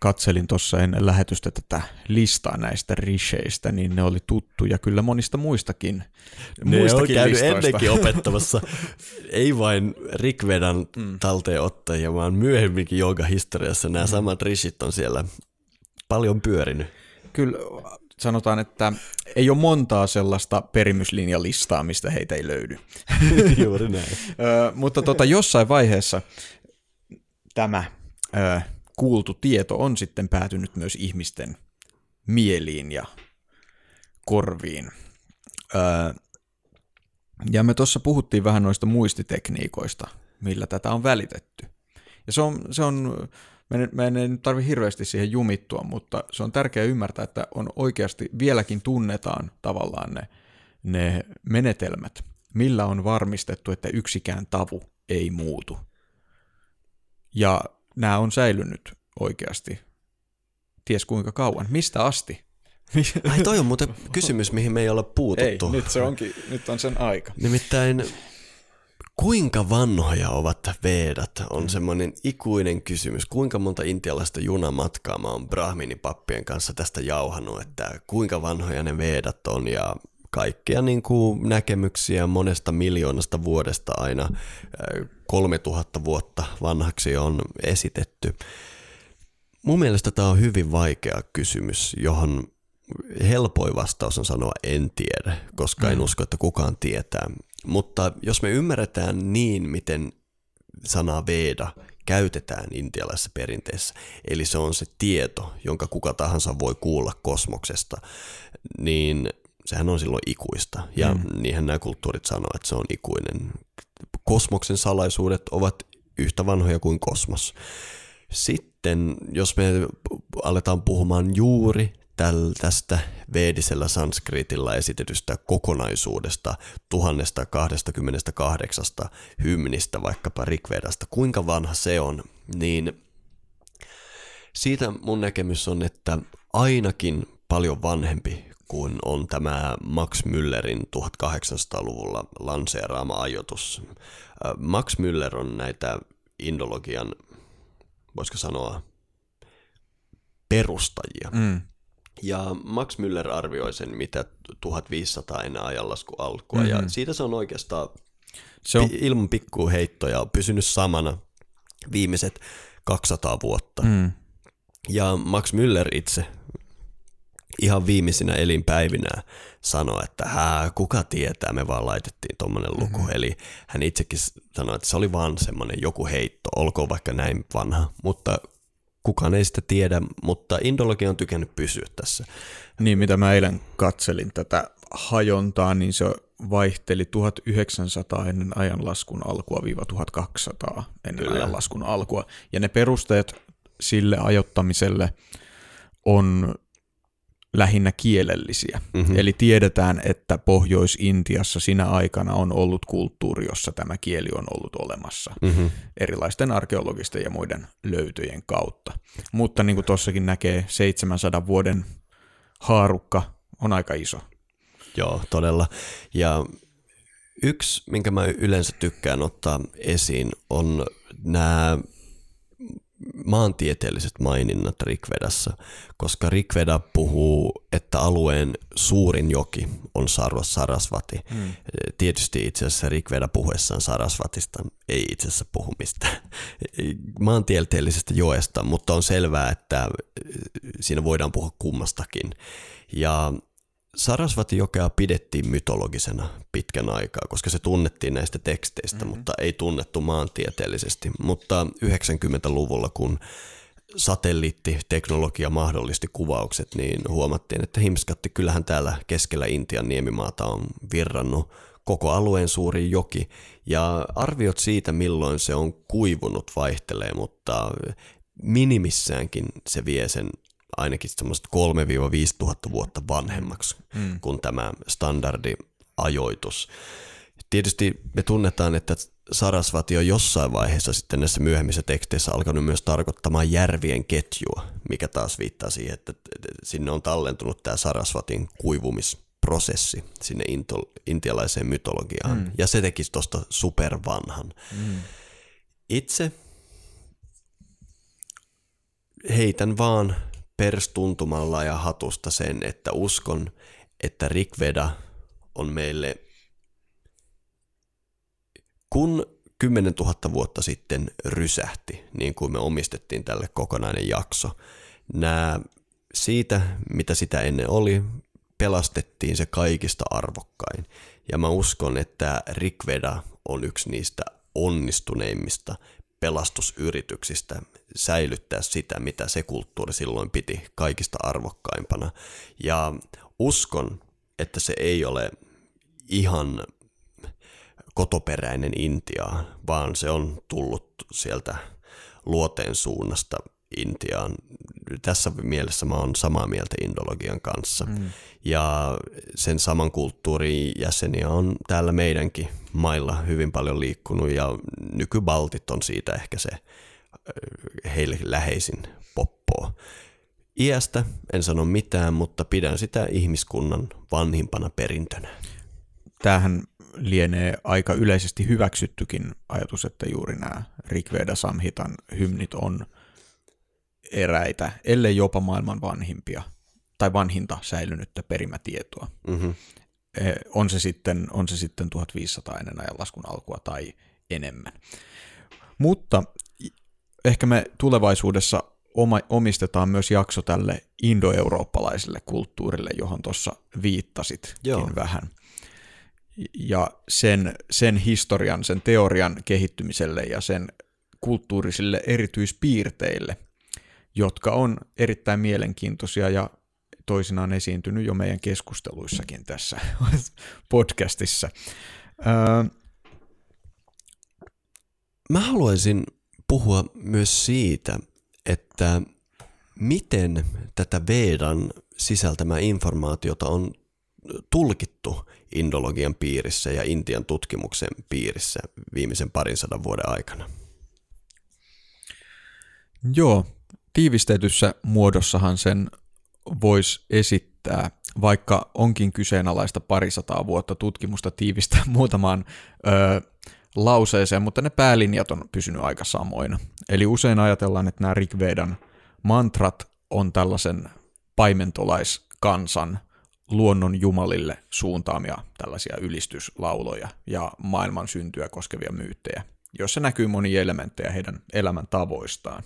katselin tuossa ennen lähetystä tätä listaa näistä risheistä, niin ne oli tuttuja kyllä monista muistakin. Ne muistakin on käynyt listoista. ennenkin opettamassa, [LAUGHS] ei vain Rikvedan mm. talteenottajia, vaan myöhemminkin historiassa nämä mm. samat rishit on siellä paljon pyörinyt. Kyllä sanotaan, että ei ole montaa sellaista perimyslinjalistaa, mistä heitä ei löydy. [LAUGHS] Juuri näin. mutta tota, jossain vaiheessa tämä kuultu tieto on sitten päätynyt myös ihmisten mieliin ja korviin. Öö, ja me tuossa puhuttiin vähän noista muistitekniikoista, millä tätä on välitetty. Ja se on, se on me ei nyt tarvitse hirveästi siihen jumittua, mutta se on tärkeää ymmärtää, että on oikeasti vieläkin tunnetaan tavallaan ne, ne menetelmät, millä on varmistettu, että yksikään tavu ei muutu. Ja nämä on säilynyt oikeasti ties kuinka kauan. Mistä asti? Ai toi on muuten kysymys, mihin me ei olla puututtu. Ei, nyt, se onkin, nyt on sen aika. Nimittäin kuinka vanhoja ovat veedat on mm. semmoinen ikuinen kysymys. Kuinka monta intialaista junamatkaa mä oon brahminipappien kanssa tästä jauhanut, että kuinka vanhoja ne veedat on ja kaikkia niin kuin näkemyksiä monesta miljoonasta vuodesta aina 3000 vuotta vanhaksi on esitetty. Mun mielestä tämä on hyvin vaikea kysymys, johon helpoin vastaus on sanoa en tiedä, koska mm. en usko, että kukaan tietää. Mutta jos me ymmärretään niin, miten sana Veda käytetään intialaisessa perinteessä, eli se on se tieto, jonka kuka tahansa voi kuulla kosmoksesta, niin sehän on silloin ikuista. Ja mm. niinhän nämä kulttuurit sanoo, että se on ikuinen. Kosmoksen salaisuudet ovat yhtä vanhoja kuin kosmos. Sitten, jos me aletaan puhumaan juuri täl, tästä veedisellä sanskritilla esitetystä kokonaisuudesta 1028 hymnistä, vaikkapa Rikvedasta, kuinka vanha se on, niin siitä mun näkemys on, että ainakin paljon vanhempi kuin on tämä Max Müllerin 1800-luvulla lanseeraama ajoitus. Max Müller on näitä indologian, voisiko sanoa, perustajia. Mm. Ja Max Müller arvioi sen, mitä 1500 ennen ajanlasku alkua, mm-hmm. ja siitä se on oikeastaan se on... ilman pikkuu heittoja on pysynyt samana viimeiset 200 vuotta. Mm. Ja Max Müller itse ihan viimeisinä elinpäivinä sanoi, että Hää, kuka tietää, me vaan laitettiin tuommoinen luku. Mm-hmm. Eli hän itsekin sanoi, että se oli vaan semmoinen joku heitto, olkoon vaikka näin vanha, mutta kukaan ei sitä tiedä, mutta indologia on tykännyt pysyä tässä. Niin, mitä mä eilen katselin tätä hajontaa, niin se vaihteli 1900 ennen ajanlaskun alkua viiva 1200 ennen Kyllä. ajanlaskun alkua. Ja ne perusteet sille ajottamiselle on lähinnä kielellisiä. Mm-hmm. Eli tiedetään, että Pohjois-Intiassa sinä aikana on ollut kulttuuri, jossa tämä kieli on ollut olemassa mm-hmm. erilaisten arkeologisten ja muiden löytöjen kautta. Mutta niin kuin tuossakin näkee, 700 vuoden haarukka on aika iso. Joo, todella. Ja yksi, minkä mä yleensä tykkään ottaa esiin, on nämä maantieteelliset maininnat Rikvedassa, koska Rikveda puhuu, että alueen suurin joki on Sarasvati. Hmm. Tietysti itse asiassa Rikveda puhuessaan Sarasvatista ei itse asiassa puhu mistään maantieteellisestä joesta, mutta on selvää, että siinä voidaan puhua kummastakin. Ja Sarasvati-jokea pidettiin mytologisena pitkän aikaa, koska se tunnettiin näistä teksteistä, mm-hmm. mutta ei tunnettu maantieteellisesti. Mutta 90-luvulla, kun satelliittiteknologia mahdollisti kuvaukset, niin huomattiin, että Himskatti, kyllähän täällä keskellä Intian niemimaata on virrannut koko alueen suuri joki, ja arviot siitä, milloin se on kuivunut, vaihtelee, mutta minimissäänkin se vie sen ainakin semmoista 3-5 tuhatta vuotta vanhemmaksi mm. kuin tämä standardi ajoitus. Tietysti me tunnetaan, että Sarasvati on jossain vaiheessa sitten näissä myöhemmissä teksteissä alkanut myös tarkoittamaan järvien ketjua, mikä taas viittaa siihen, että sinne on tallentunut tämä Sarasvatin kuivumisprosessi sinne into, intialaiseen mytologiaan. Mm. Ja se tekisi tuosta supervanhan. Mm. Itse heitän vaan perstuntumalla ja hatusta sen, että uskon, että Rikveda on meille, kun 10 000 vuotta sitten rysähti, niin kuin me omistettiin tälle kokonainen jakso, nämä siitä, mitä sitä ennen oli, pelastettiin se kaikista arvokkain. Ja mä uskon, että Rikveda on yksi niistä onnistuneimmista pelastusyrityksistä säilyttää sitä, mitä se kulttuuri silloin piti kaikista arvokkaimpana. Ja uskon, että se ei ole ihan kotoperäinen Intia, vaan se on tullut sieltä luoteen suunnasta Intiaan. Tässä mielessä mä oon samaa mieltä indologian kanssa. Mm. Ja sen saman kulttuurin jäseniä on täällä meidänkin mailla hyvin paljon liikkunut ja nykybaltit on siitä ehkä se heille läheisin poppoa. Iästä en sano mitään, mutta pidän sitä ihmiskunnan vanhimpana perintönä. Tämähän lienee aika yleisesti hyväksyttykin ajatus, että juuri nämä Rikveda Samhitan hymnit on eräitä, ellei jopa maailman vanhimpia tai vanhinta säilynyttä perimätietoa. Mm-hmm. On, se sitten, on se sitten 1500 ennen ajanlaskun alkua tai enemmän. Mutta ehkä me tulevaisuudessa oma, omistetaan myös jakso tälle indoeurooppalaiselle kulttuurille, johon tuossa viittasitkin Joo. vähän. Ja sen, sen historian, sen teorian kehittymiselle ja sen kulttuurisille erityispiirteille, jotka on erittäin mielenkiintoisia ja toisinaan esiintynyt jo meidän keskusteluissakin tässä [LAUGHS] podcastissa. Öö, Mä haluaisin puhua myös siitä, että miten tätä Vedan sisältämää informaatiota on tulkittu indologian piirissä ja Intian tutkimuksen piirissä viimeisen parin sadan vuoden aikana. Joo, tiivistetyssä muodossahan sen voisi esittää, vaikka onkin kyseenalaista parisataa vuotta tutkimusta tiivistää [LAUGHS] muutamaan ö, lauseeseen, mutta ne päälinjat on pysynyt aika samoina. Eli usein ajatellaan, että nämä Rigvedan mantrat on tällaisen paimentolaiskansan luonnon jumalille suuntaamia tällaisia ylistyslauloja ja maailman syntyä koskevia myyttejä, joissa näkyy monia elementtejä heidän elämän tavoistaan.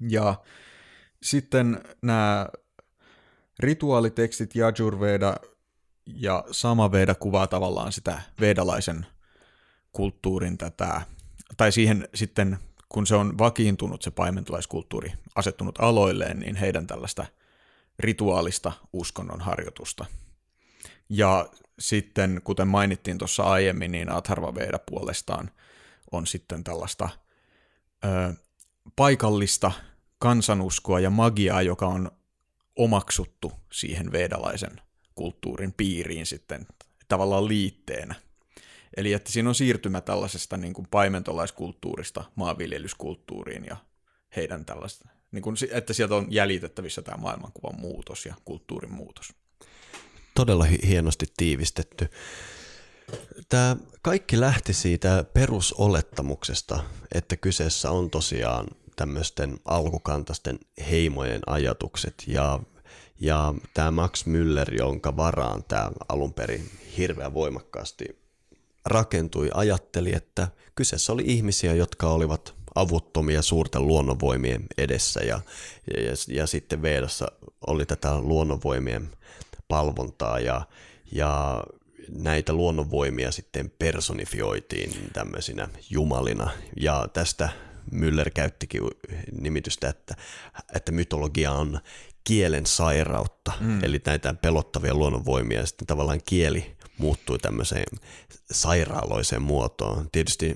Ja sitten nämä rituaalitekstit Jajurveda ja Samaveda kuvaa tavallaan sitä vedalaisen kulttuurin tätä, tai siihen sitten, kun se on vakiintunut se paimentolaiskulttuuri, asettunut aloilleen, niin heidän tällaista rituaalista uskonnon harjoitusta. Ja sitten, kuten mainittiin tuossa aiemmin, niin Atharva Veda puolestaan on sitten tällaista ö, paikallista kansanuskoa ja magiaa, joka on omaksuttu siihen vedalaisen kulttuurin piiriin sitten tavallaan liitteenä. Eli että siinä on siirtymä tällaisesta niin kuin paimentolaiskulttuurista maanviljelyskulttuuriin ja heidän tällaista, niin kuin, että sieltä on jäljitettävissä tämä maailmankuvan muutos ja kulttuurin muutos. Todella hienosti tiivistetty. Tämä kaikki lähti siitä perusolettamuksesta, että kyseessä on tosiaan tämmöisten alkukantaisten heimojen ajatukset ja, ja tämä Max Müller, jonka varaan tämä alun perin hirveän voimakkaasti rakentui, ajatteli, että kyseessä oli ihmisiä, jotka olivat avuttomia suurten luonnonvoimien edessä ja, ja, ja, ja sitten Veedassa oli tätä luonnonvoimien palvontaa ja, ja näitä luonnonvoimia sitten personifioitiin tämmöisinä jumalina ja tästä Müller käyttikin nimitystä, että, että mytologia on kielen sairautta, mm. eli näitä pelottavia luonnonvoimia ja sitten tavallaan kieli muuttui tämmöiseen sairaaloiseen muotoon. Tietysti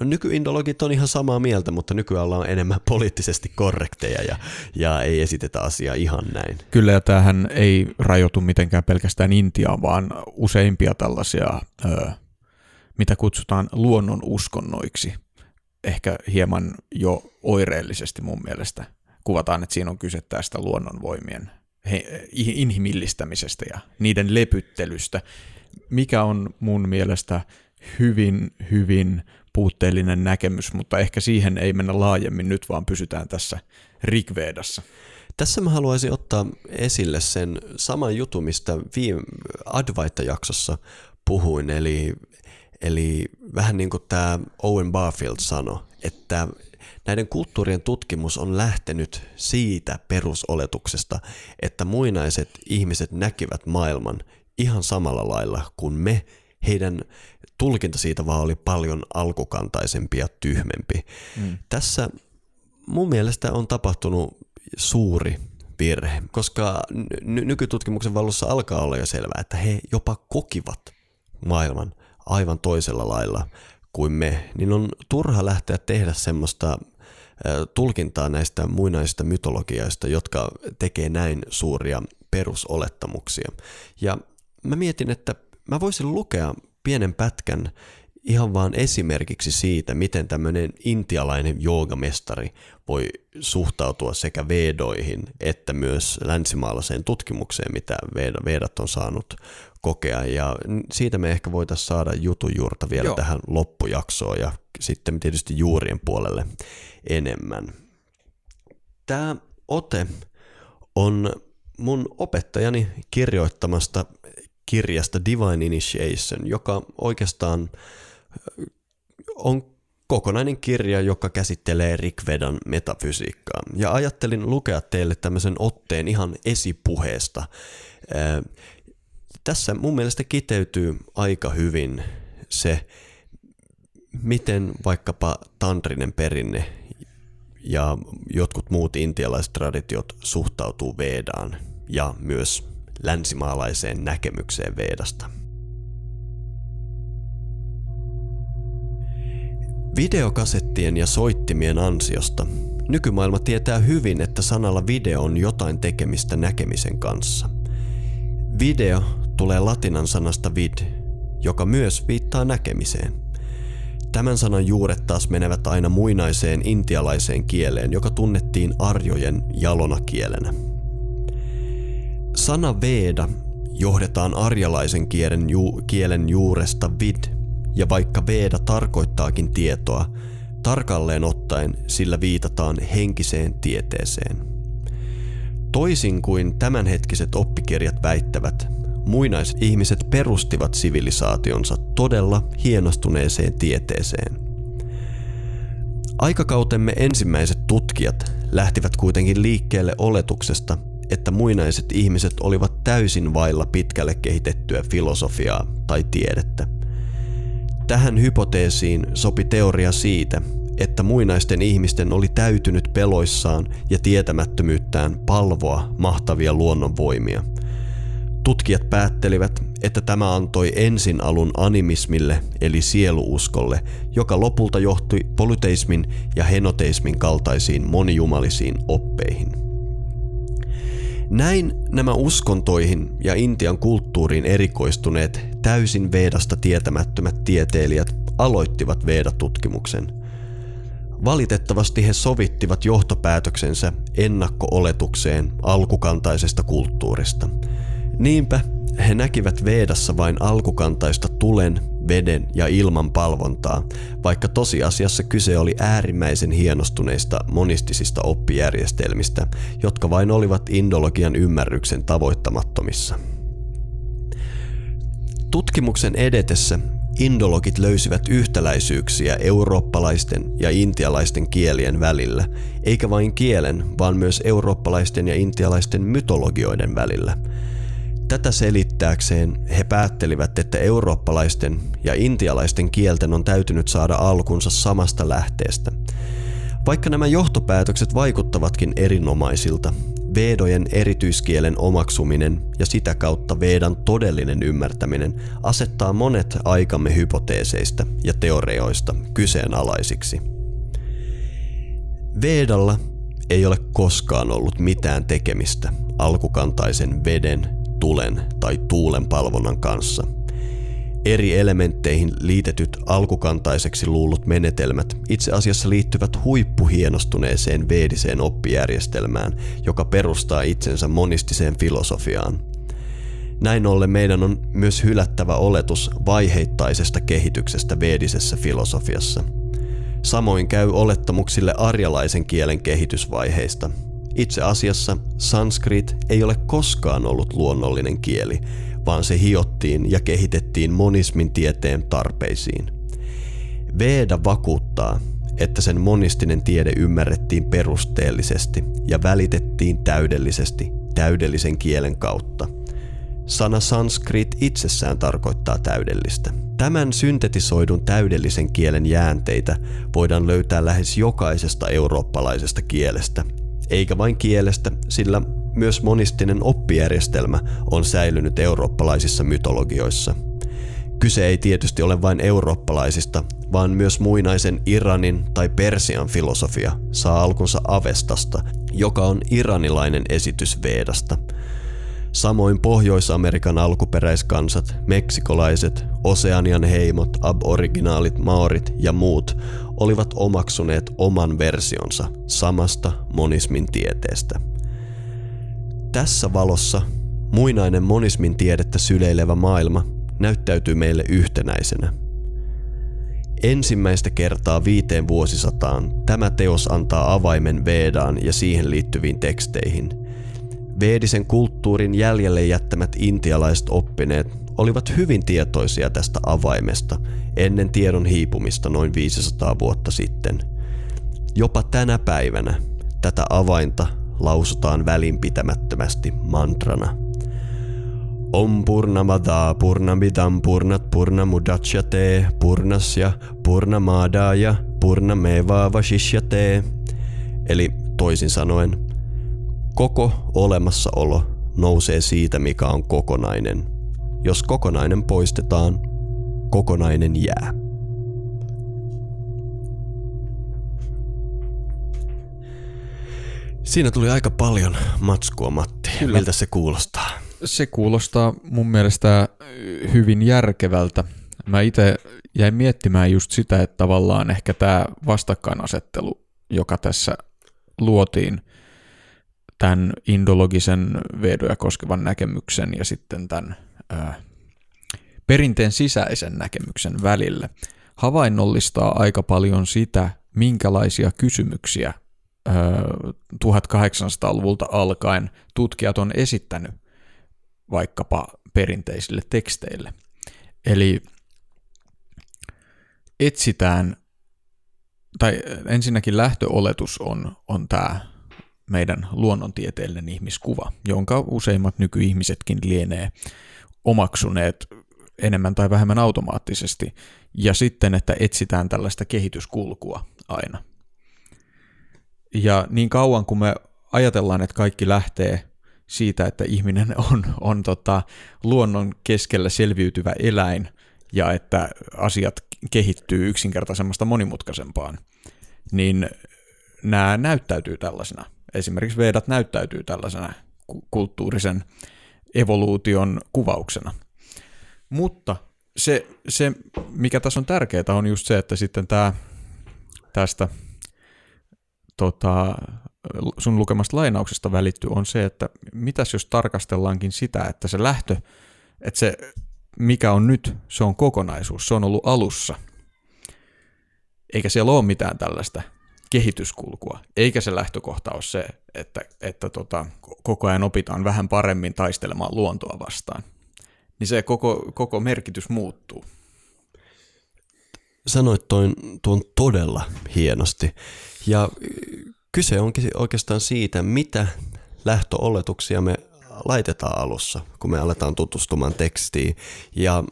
nykyindologit on ihan samaa mieltä, mutta nykyään ollaan enemmän [LAUGHS] poliittisesti korrekteja ja, ja ei esitetä asiaa ihan näin. Kyllä, ja tämähän ei rajoitu mitenkään pelkästään Intiaan, vaan useimpia tällaisia, mitä kutsutaan luonnon uskonnoiksi. Ehkä hieman jo oireellisesti mun mielestä kuvataan, että siinä on kyse tästä luonnonvoimien inhimillistämisestä ja niiden lepyttelystä, mikä on mun mielestä hyvin, hyvin puutteellinen näkemys, mutta ehkä siihen ei mennä laajemmin. Nyt, vaan pysytään tässä Rigvedassa. Tässä mä haluaisin ottaa esille sen saman jutun, mistä viime Advaita-jaksossa puhuin, eli, eli vähän niin kuin tämä Owen Barfield sanoi, että Näiden kulttuurien tutkimus on lähtenyt siitä perusoletuksesta, että muinaiset ihmiset näkivät maailman ihan samalla lailla kuin me. Heidän tulkinta siitä vaan oli paljon alkukantaisempi ja tyhmempi. Mm. Tässä mun mielestä on tapahtunut suuri virhe, koska ny- nykytutkimuksen valossa alkaa olla jo selvää, että he jopa kokivat maailman aivan toisella lailla kuin me, niin on turha lähteä tehdä semmoista tulkintaa näistä muinaisista mytologiaista, jotka tekee näin suuria perusolettamuksia. Ja mä mietin, että mä voisin lukea pienen pätkän ihan vaan esimerkiksi siitä, miten tämmöinen intialainen joogamestari voi suhtautua sekä vedoihin että myös länsimaalaiseen tutkimukseen, mitä vedat on saanut kokea. Ja siitä me ehkä voitaisiin saada jutun juurta vielä Joo. tähän loppujaksoon ja sitten tietysti juurien puolelle enemmän. Tämä ote on mun opettajani kirjoittamasta kirjasta Divine Initiation, joka oikeastaan on kokonainen kirja, joka käsittelee Rikvedan metafysiikkaa. Ja ajattelin lukea teille tämmöisen otteen ihan esipuheesta. Tässä mun mielestä kiteytyy aika hyvin se, miten vaikkapa tantrinen perinne ja jotkut muut intialaiset traditiot suhtautuu Vedaan ja myös länsimaalaiseen näkemykseen Vedasta. Videokasettien ja soittimien ansiosta nykymaailma tietää hyvin, että sanalla video on jotain tekemistä näkemisen kanssa. Video tulee latinan sanasta vid, joka myös viittaa näkemiseen. Tämän sanan juuret taas menevät aina muinaiseen intialaiseen kieleen, joka tunnettiin arjojen jalona kielenä. Sana Veda johdetaan arjalaisen kielen, ju- kielen juuresta vid, ja vaikka Veda tarkoittaakin tietoa, tarkalleen ottaen sillä viitataan henkiseen tieteeseen. Toisin kuin tämänhetkiset oppikirjat väittävät, muinaiset ihmiset perustivat sivilisaationsa todella hienostuneeseen tieteeseen. Aikakautemme ensimmäiset tutkijat lähtivät kuitenkin liikkeelle oletuksesta, että muinaiset ihmiset olivat täysin vailla pitkälle kehitettyä filosofiaa tai tiedettä. Tähän hypoteesiin sopi teoria siitä, että muinaisten ihmisten oli täytynyt peloissaan ja tietämättömyyttään palvoa mahtavia luonnonvoimia – Tutkijat päättelivät, että tämä antoi ensin alun animismille eli sieluuskolle, joka lopulta johti polyteismin ja henoteismin kaltaisiin monijumalisiin oppeihin. Näin nämä uskontoihin ja Intian kulttuuriin erikoistuneet täysin Vedasta tietämättömät tieteilijät aloittivat Veda-tutkimuksen. Valitettavasti he sovittivat johtopäätöksensä ennakko-oletukseen alkukantaisesta kulttuurista. Niinpä he näkivät Vedassa vain alkukantaista tulen, veden ja ilman palvontaa, vaikka tosiasiassa kyse oli äärimmäisen hienostuneista monistisista oppijärjestelmistä, jotka vain olivat indologian ymmärryksen tavoittamattomissa. Tutkimuksen edetessä indologit löysivät yhtäläisyyksiä eurooppalaisten ja intialaisten kielien välillä, eikä vain kielen, vaan myös eurooppalaisten ja intialaisten mytologioiden välillä – Tätä selittääkseen he päättelivät, että eurooppalaisten ja intialaisten kielten on täytynyt saada alkunsa samasta lähteestä. Vaikka nämä johtopäätökset vaikuttavatkin erinomaisilta, Vedojen erityiskielen omaksuminen ja sitä kautta Vedan todellinen ymmärtäminen asettaa monet aikamme hypoteeseista ja teorioista kyseenalaisiksi. Vedalla ei ole koskaan ollut mitään tekemistä alkukantaisen veden tulen tai tuulen palvonnan kanssa. Eri elementteihin liitetyt alkukantaiseksi luullut menetelmät itse asiassa liittyvät huippuhienostuneeseen veediseen oppijärjestelmään, joka perustaa itsensä monistiseen filosofiaan. Näin ollen meidän on myös hylättävä oletus vaiheittaisesta kehityksestä veedisessä filosofiassa. Samoin käy olettamuksille arjalaisen kielen kehitysvaiheista – itse asiassa sanskrit ei ole koskaan ollut luonnollinen kieli, vaan se hiottiin ja kehitettiin monismin tieteen tarpeisiin. Veda vakuuttaa, että sen monistinen tiede ymmärrettiin perusteellisesti ja välitettiin täydellisesti täydellisen kielen kautta. Sana sanskrit itsessään tarkoittaa täydellistä. Tämän syntetisoidun täydellisen kielen jäänteitä voidaan löytää lähes jokaisesta eurooppalaisesta kielestä, eikä vain kielestä, sillä myös monistinen oppijärjestelmä on säilynyt eurooppalaisissa mytologioissa. Kyse ei tietysti ole vain eurooppalaisista, vaan myös muinaisen Iranin tai Persian filosofia saa alkunsa Avestasta, joka on iranilainen esitys Vedasta. Samoin Pohjois-Amerikan alkuperäiskansat, meksikolaiset, Oseanian heimot, aboriginaalit, maorit ja muut olivat omaksuneet oman versionsa samasta monismin tieteestä. Tässä valossa muinainen monismin tiedettä syleilevä maailma näyttäytyy meille yhtenäisenä. Ensimmäistä kertaa viiteen vuosisataan tämä teos antaa avaimen Vedaan ja siihen liittyviin teksteihin. Veedisen kulttuurin jäljelle jättämät intialaiset oppineet olivat hyvin tietoisia tästä avaimesta ennen tiedon hiipumista noin 500 vuotta sitten. Jopa tänä päivänä tätä avainta lausutaan välinpitämättömästi mantrana. Om purnamada purnamidam purnat purnamudachyate purnasya purnamadaya purnameva vashishyate. Eli toisin sanoen, koko olemassaolo nousee siitä, mikä on kokonainen – jos kokonainen poistetaan, kokonainen jää. Siinä tuli aika paljon matskua, Matti. Kyllä. Miltä se kuulostaa? Se kuulostaa mun mielestä hyvin järkevältä. Mä itse jäin miettimään just sitä, että tavallaan ehkä tämä vastakkainasettelu, joka tässä luotiin tämän indologisen vedoja koskevan näkemyksen ja sitten tämän perinteen sisäisen näkemyksen välille havainnollistaa aika paljon sitä, minkälaisia kysymyksiä 1800-luvulta alkaen tutkijat on esittänyt vaikkapa perinteisille teksteille. Eli etsitään, tai ensinnäkin lähtöoletus on, on tämä meidän luonnontieteellinen ihmiskuva, jonka useimmat nykyihmisetkin lienee omaksuneet enemmän tai vähemmän automaattisesti, ja sitten, että etsitään tällaista kehityskulkua aina. Ja niin kauan kuin me ajatellaan, että kaikki lähtee siitä, että ihminen on, on tota, luonnon keskellä selviytyvä eläin, ja että asiat kehittyy yksinkertaisemmasta monimutkaisempaan, niin nämä näyttäytyy tällaisena. Esimerkiksi Vedat näyttäytyy tällaisena ku- kulttuurisen evoluution kuvauksena. Mutta se, se, mikä tässä on tärkeää, on just se, että sitten tämä tästä tota, sun lukemasta lainauksesta välittyy, on se, että mitäs jos tarkastellaankin sitä, että se lähtö, että se mikä on nyt, se on kokonaisuus, se on ollut alussa. Eikä siellä ole mitään tällaista kehityskulkua, eikä se lähtökohta ole se, että, että tota, koko ajan opitaan vähän paremmin taistelemaan luontoa vastaan. Niin se koko, koko merkitys muuttuu. Sanoit toin, tuon todella hienosti. Ja kyse onkin oikeastaan siitä, mitä lähtöoletuksia me laitetaan alussa, kun me aletaan tutustumaan tekstiin. Ja,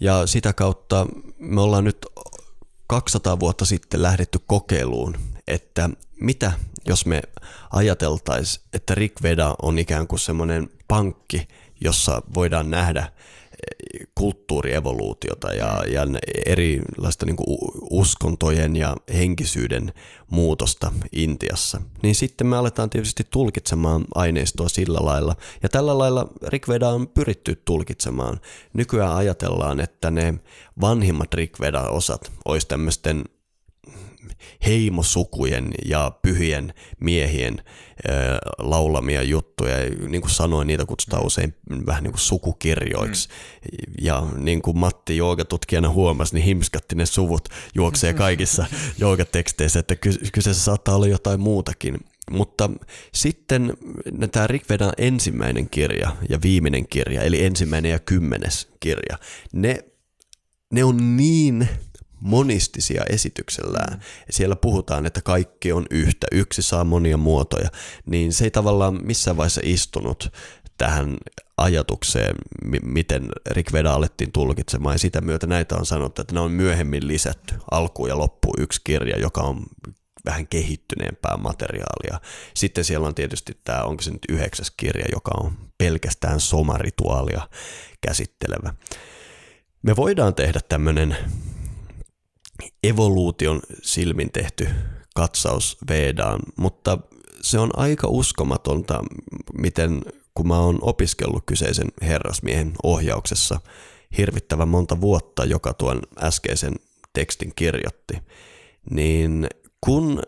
ja sitä kautta me ollaan nyt 200 vuotta sitten lähdetty kokeiluun, että mitä jos me ajateltaisiin, että Rick Veda on ikään kuin semmoinen pankki, jossa voidaan nähdä kulttuurievoluutiota ja, ja erilaista niin uskontojen ja henkisyyden muutosta Intiassa, niin sitten me aletaan tietysti tulkitsemaan aineistoa sillä lailla. Ja tällä lailla Rikveda on pyritty tulkitsemaan. Nykyään ajatellaan, että ne vanhimmat Rikveda-osat olisi tämmöisten heimosukujen ja pyhien miehien laulamia juttuja. Niin kuin sanoin, niitä kutsutaan usein vähän niin kuin sukukirjoiksi. Mm. Ja niin kuin Matti joogatutkijana huomasi, niin himskatti ne suvut juoksee kaikissa [LAUGHS] joogateksteissä, että kyseessä saattaa olla jotain muutakin. Mutta sitten tämä Rikvedan ensimmäinen kirja ja viimeinen kirja, eli ensimmäinen ja kymmenes kirja, ne, ne on niin monistisia esityksellään. Mm. Siellä puhutaan, että kaikki on yhtä, yksi saa monia muotoja, niin se ei tavallaan missään vaiheessa istunut tähän ajatukseen, miten Rick Veda alettiin tulkitsemaan, ja sitä myötä näitä on sanottu, että ne on myöhemmin lisätty alkuun ja loppuun yksi kirja, joka on vähän kehittyneempää materiaalia. Sitten siellä on tietysti tämä, onko se nyt yhdeksäs kirja, joka on pelkästään somarituaalia käsittelevä. Me voidaan tehdä tämmöinen evoluution silmin tehty katsaus Vedaan, mutta se on aika uskomatonta, miten kun mä oon opiskellut kyseisen herrasmiehen ohjauksessa hirvittävän monta vuotta, joka tuon äskeisen tekstin kirjoitti, niin kun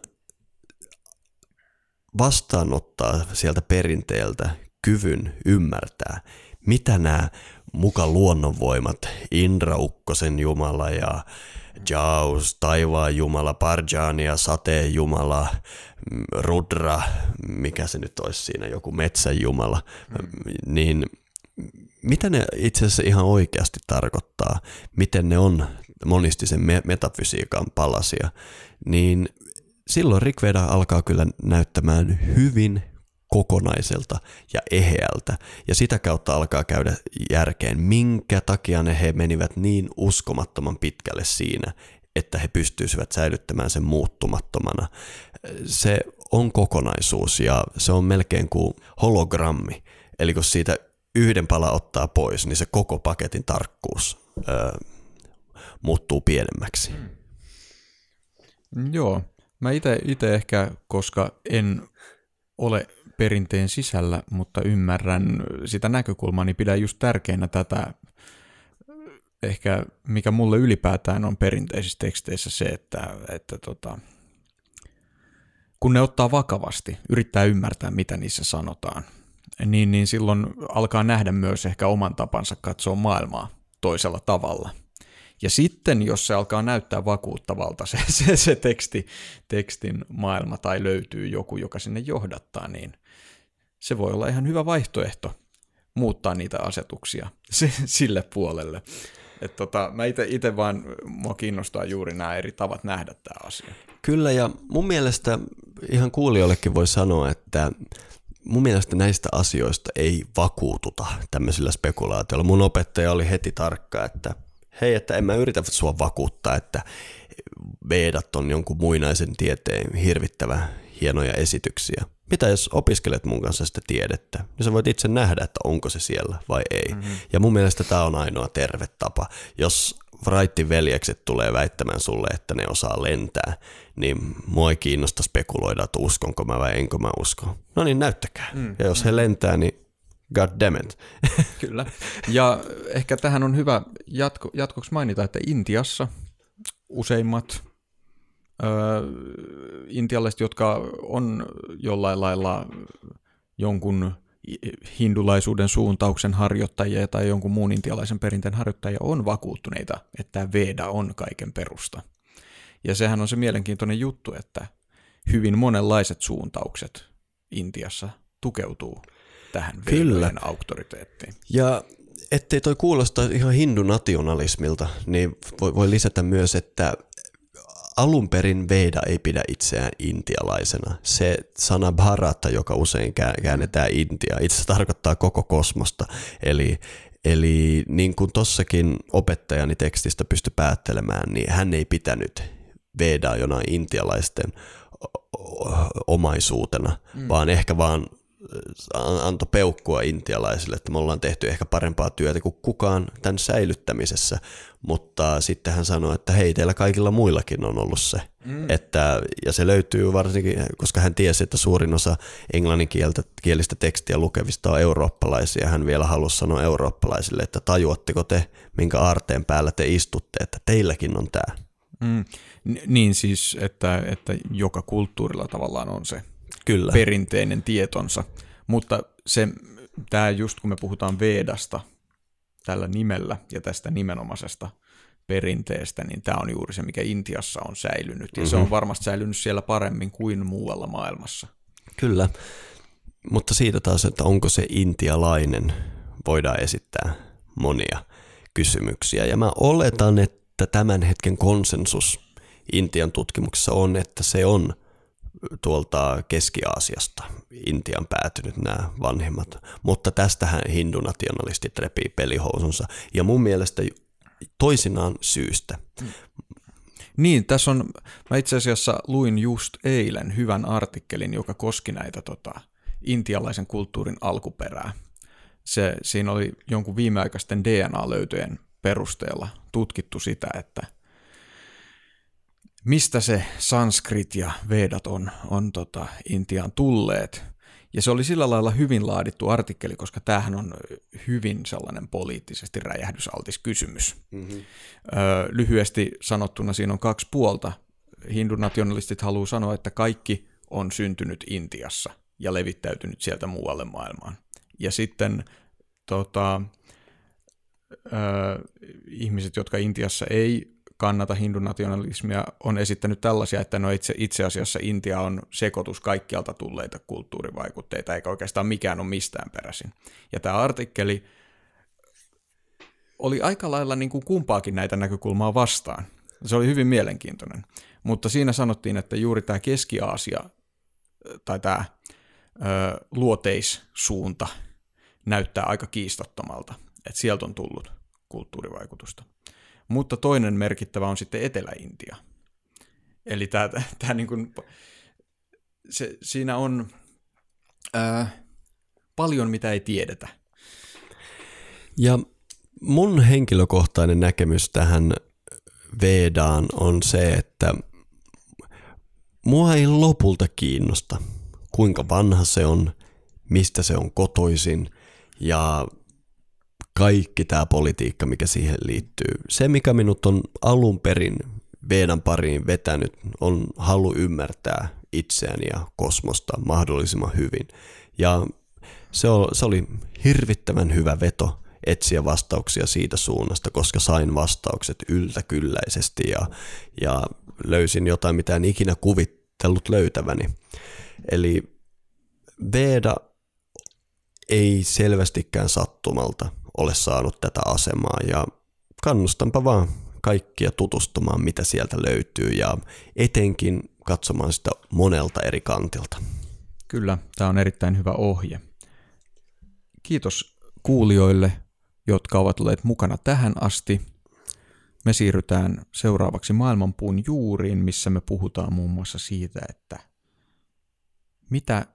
vastaanottaa sieltä perinteeltä kyvyn ymmärtää, mitä nämä muka luonnonvoimat, Indra Ukkosen Jumala ja Jaus, taivaan jumala, Parjania, sateen jumala, Rudra, mikä se nyt olisi siinä, joku metsän jumala, mm. niin mitä ne itse asiassa ihan oikeasti tarkoittaa, miten ne on monistisen metafysiikan palasia, niin silloin Rikveda alkaa kyllä näyttämään hyvin kokonaiselta ja eheältä. Ja sitä kautta alkaa käydä järkeen, minkä takia ne he menivät niin uskomattoman pitkälle siinä, että he pystyisivät säilyttämään sen muuttumattomana. Se on kokonaisuus ja se on melkein kuin hologrammi. Eli kun siitä yhden pala ottaa pois, niin se koko paketin tarkkuus öö, muuttuu pienemmäksi. Mm. Joo, mä itse ehkä, koska en ole perinteen sisällä, mutta ymmärrän sitä näkökulmaa, niin pidän just tärkeänä tätä, ehkä mikä mulle ylipäätään on perinteisissä teksteissä se, että, että tota, kun ne ottaa vakavasti, yrittää ymmärtää, mitä niissä sanotaan, niin, niin silloin alkaa nähdä myös ehkä oman tapansa katsoa maailmaa toisella tavalla – ja sitten, jos se alkaa näyttää vakuuttavalta se, se, se teksti, tekstin maailma tai löytyy joku, joka sinne johdattaa, niin se voi olla ihan hyvä vaihtoehto muuttaa niitä asetuksia [LAUGHS] sille puolelle. Et tota, mä itse vaan, mua kiinnostaa juuri nämä eri tavat nähdä tämä asia. Kyllä, ja mun mielestä ihan kuulijoillekin voi sanoa, että mun mielestä näistä asioista ei vakuututa tämmöisillä spekulaatioilla. Mun opettaja oli heti tarkka, että hei, että en mä yritä sua vakuuttaa, että Vedat on jonkun muinaisen tieteen hirvittävä hienoja esityksiä. Mitä jos opiskelet mun kanssa sitä tiedettä, niin sä voit itse nähdä, että onko se siellä vai ei. Mm-hmm. Ja mun mielestä tämä on ainoa terve tapa. Jos Wrightin veljekset tulee väittämään sulle, että ne osaa lentää, niin mua ei kiinnosta spekuloida, että uskonko mä vai enkö mä usko. No niin, näyttäkää. Mm. Ja jos he lentää, niin god damn it. [LAUGHS] Kyllä. Ja ehkä tähän on hyvä jatko, jatkoksi mainita, että Intiassa useimmat intialaiset, jotka on jollain lailla jonkun hindulaisuuden suuntauksen harjoittajia tai jonkun muun intialaisen perinteen harjoittajia on vakuuttuneita, että tämä Veda on kaiken perusta. Ja sehän on se mielenkiintoinen juttu, että hyvin monenlaiset suuntaukset Intiassa tukeutuu tähän Kyllä. auktoriteettiin. Ja ettei toi kuulosta ihan hindunationalismilta, niin voi, voi lisätä myös, että alun perin Veda ei pidä itseään intialaisena. Se sana Bharata, joka usein käännetään Intia, itse tarkoittaa koko kosmosta. Eli, eli niin kuin tossakin opettajani tekstistä pysty päättelemään, niin hän ei pitänyt Vedaa jonain intialaisten omaisuutena, mm. vaan ehkä vaan antoi peukkua intialaisille, että me ollaan tehty ehkä parempaa työtä kuin kukaan tämän säilyttämisessä, mutta sitten hän sanoi, että hei, teillä kaikilla muillakin on ollut se. Mm. Että, ja se löytyy varsinkin, koska hän tiesi, että suurin osa englanninkielistä tekstiä lukevista on eurooppalaisia. Hän vielä halusi sanoa eurooppalaisille, että tajuatteko te, minkä aarteen päällä te istutte, että teilläkin on tämä. Mm. Niin siis, että, että joka kulttuurilla tavallaan on se Kyllä. perinteinen tietonsa. Mutta se, tämä just kun me puhutaan Vedasta tällä nimellä ja tästä nimenomaisesta perinteestä, niin tämä on juuri se, mikä Intiassa on säilynyt. Ja mm-hmm. se on mhm. varmasti säilynyt siellä paremmin kuin muualla maailmassa. Kyllä, mutta siitä taas, että onko se intialainen, voidaan esittää monia kysymyksiä. Ja mä oletan, että tämän hetken konsensus Intian tutkimuksessa on, että se on – tuolta Keski-Aasiasta Intian päätynyt nämä vanhemmat. Mutta tästähän hindunationalistit repii pelihousunsa. Ja mun mielestä toisinaan syystä. Niin, tässä on, mä itse asiassa luin just eilen hyvän artikkelin, joka koski näitä tota, intialaisen kulttuurin alkuperää. Se, siinä oli jonkun viimeaikaisten DNA-löytöjen perusteella tutkittu sitä, että – mistä se sanskrit ja vedat on, on tota Intiaan tulleet. Ja se oli sillä lailla hyvin laadittu artikkeli, koska tämähän on hyvin sellainen poliittisesti räjähdysaltis kysymys. Mm-hmm. Ö, lyhyesti sanottuna siinä on kaksi puolta. Hindunationalistit haluaa sanoa, että kaikki on syntynyt Intiassa ja levittäytynyt sieltä muualle maailmaan. Ja sitten tota, ö, ihmiset, jotka Intiassa ei kannata hindunationalismia, on esittänyt tällaisia, että no itse, itse asiassa Intia on sekoitus kaikkialta tulleita kulttuurivaikutteita, eikä oikeastaan mikään ole mistään peräisin. Ja tämä artikkeli oli aika lailla niin kuin kumpaakin näitä näkökulmaa vastaan. Se oli hyvin mielenkiintoinen. Mutta siinä sanottiin, että juuri tämä Keski-Aasia tai tämä ö, luoteissuunta näyttää aika kiistottomalta, että sieltä on tullut kulttuurivaikutusta. Mutta toinen merkittävä on sitten Etelä-Intia. Eli tämä, tämä niin kuin, se, siinä on ää, paljon, mitä ei tiedetä. Ja mun henkilökohtainen näkemys tähän Vedaan on se, että mua ei lopulta kiinnosta, kuinka vanha se on, mistä se on kotoisin ja kaikki tämä politiikka, mikä siihen liittyy. Se, mikä minut on alun perin Veedan pariin vetänyt, on halu ymmärtää itseäni ja kosmosta mahdollisimman hyvin. Ja se, oli hirvittävän hyvä veto etsiä vastauksia siitä suunnasta, koska sain vastaukset yltäkylläisesti ja, ja löysin jotain, mitä en ikinä kuvitellut löytäväni. Eli Veda ei selvästikään sattumalta ole saanut tätä asemaa ja kannustanpa vaan kaikkia tutustumaan, mitä sieltä löytyy ja etenkin katsomaan sitä monelta eri kantilta. Kyllä, tämä on erittäin hyvä ohje. Kiitos kuulijoille, jotka ovat olleet mukana tähän asti. Me siirrytään seuraavaksi maailmanpuun juuriin, missä me puhutaan muun muassa siitä, että mitä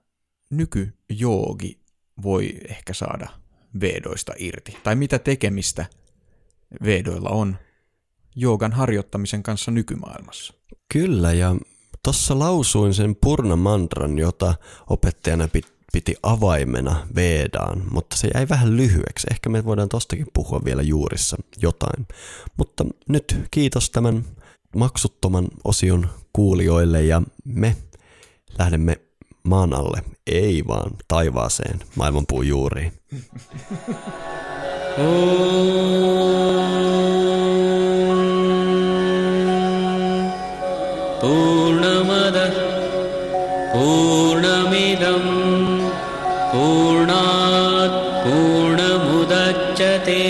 nykyjoogi voi ehkä saada vedoista irti, tai mitä tekemistä vedoilla on joogan harjoittamisen kanssa nykymaailmassa. Kyllä, ja tuossa lausuin sen purna mandran, jota opettajana piti avaimena Vedaan, mutta se jäi vähän lyhyeksi. Ehkä me voidaan tostakin puhua vielä juurissa jotain. Mutta nyt kiitos tämän maksuttoman osion kuulijoille ja me lähdemme maan alle, ei vaan taivaaseen maailmanpuun juuriin. पूर्णमद पूर्णमिदं पूर्णात् पूर्णमुदच्यते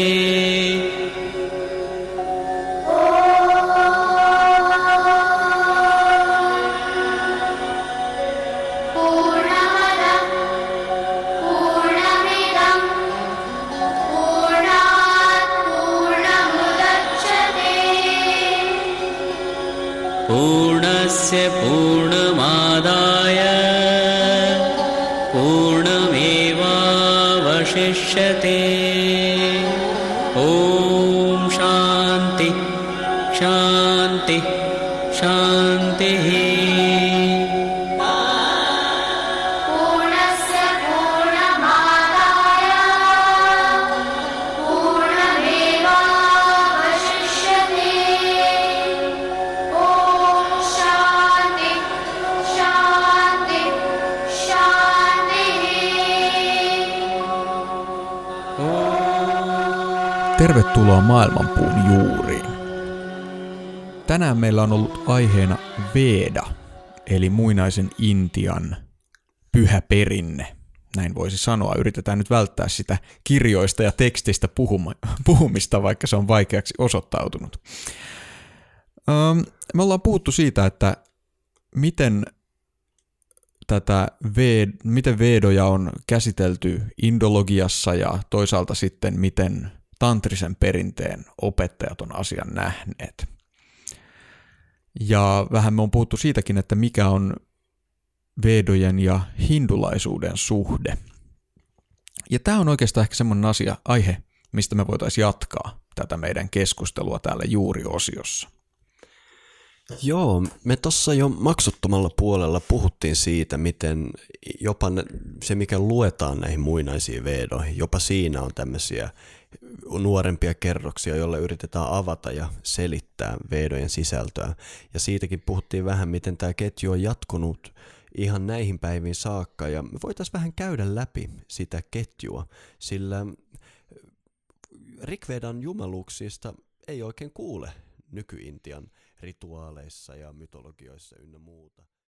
Tervetuloa maailmanpuun juuriin. Tänään meillä on ollut aiheena Veda, eli muinaisen Intian pyhä perinne. Näin voisi sanoa. Yritetään nyt välttää sitä kirjoista ja tekstistä puhumista, vaikka se on vaikeaksi osoittautunut. Me ollaan puhuttu siitä, että miten tätä miten vedoja on käsitelty indologiassa ja toisaalta sitten miten tantrisen perinteen opettajat on asian nähneet. Ja vähän me on puhuttu siitäkin, että mikä on vedojen ja hindulaisuuden suhde. Ja tämä on oikeastaan ehkä semmoinen asia, aihe, mistä me voitaisiin jatkaa tätä meidän keskustelua täällä juuriosiossa. Joo, me tuossa jo maksuttomalla puolella puhuttiin siitä, miten jopa se, mikä luetaan näihin muinaisiin vedoihin, jopa siinä on tämmöisiä nuorempia kerroksia, joilla yritetään avata ja selittää vedojen sisältöä. Ja siitäkin puhuttiin vähän, miten tämä ketju on jatkunut ihan näihin päiviin saakka, ja me voitaisiin vähän käydä läpi sitä ketjua, sillä Rikvedan jumaluuksista ei oikein kuule nyky-Intian rituaaleissa ja mytologioissa ynnä muuta.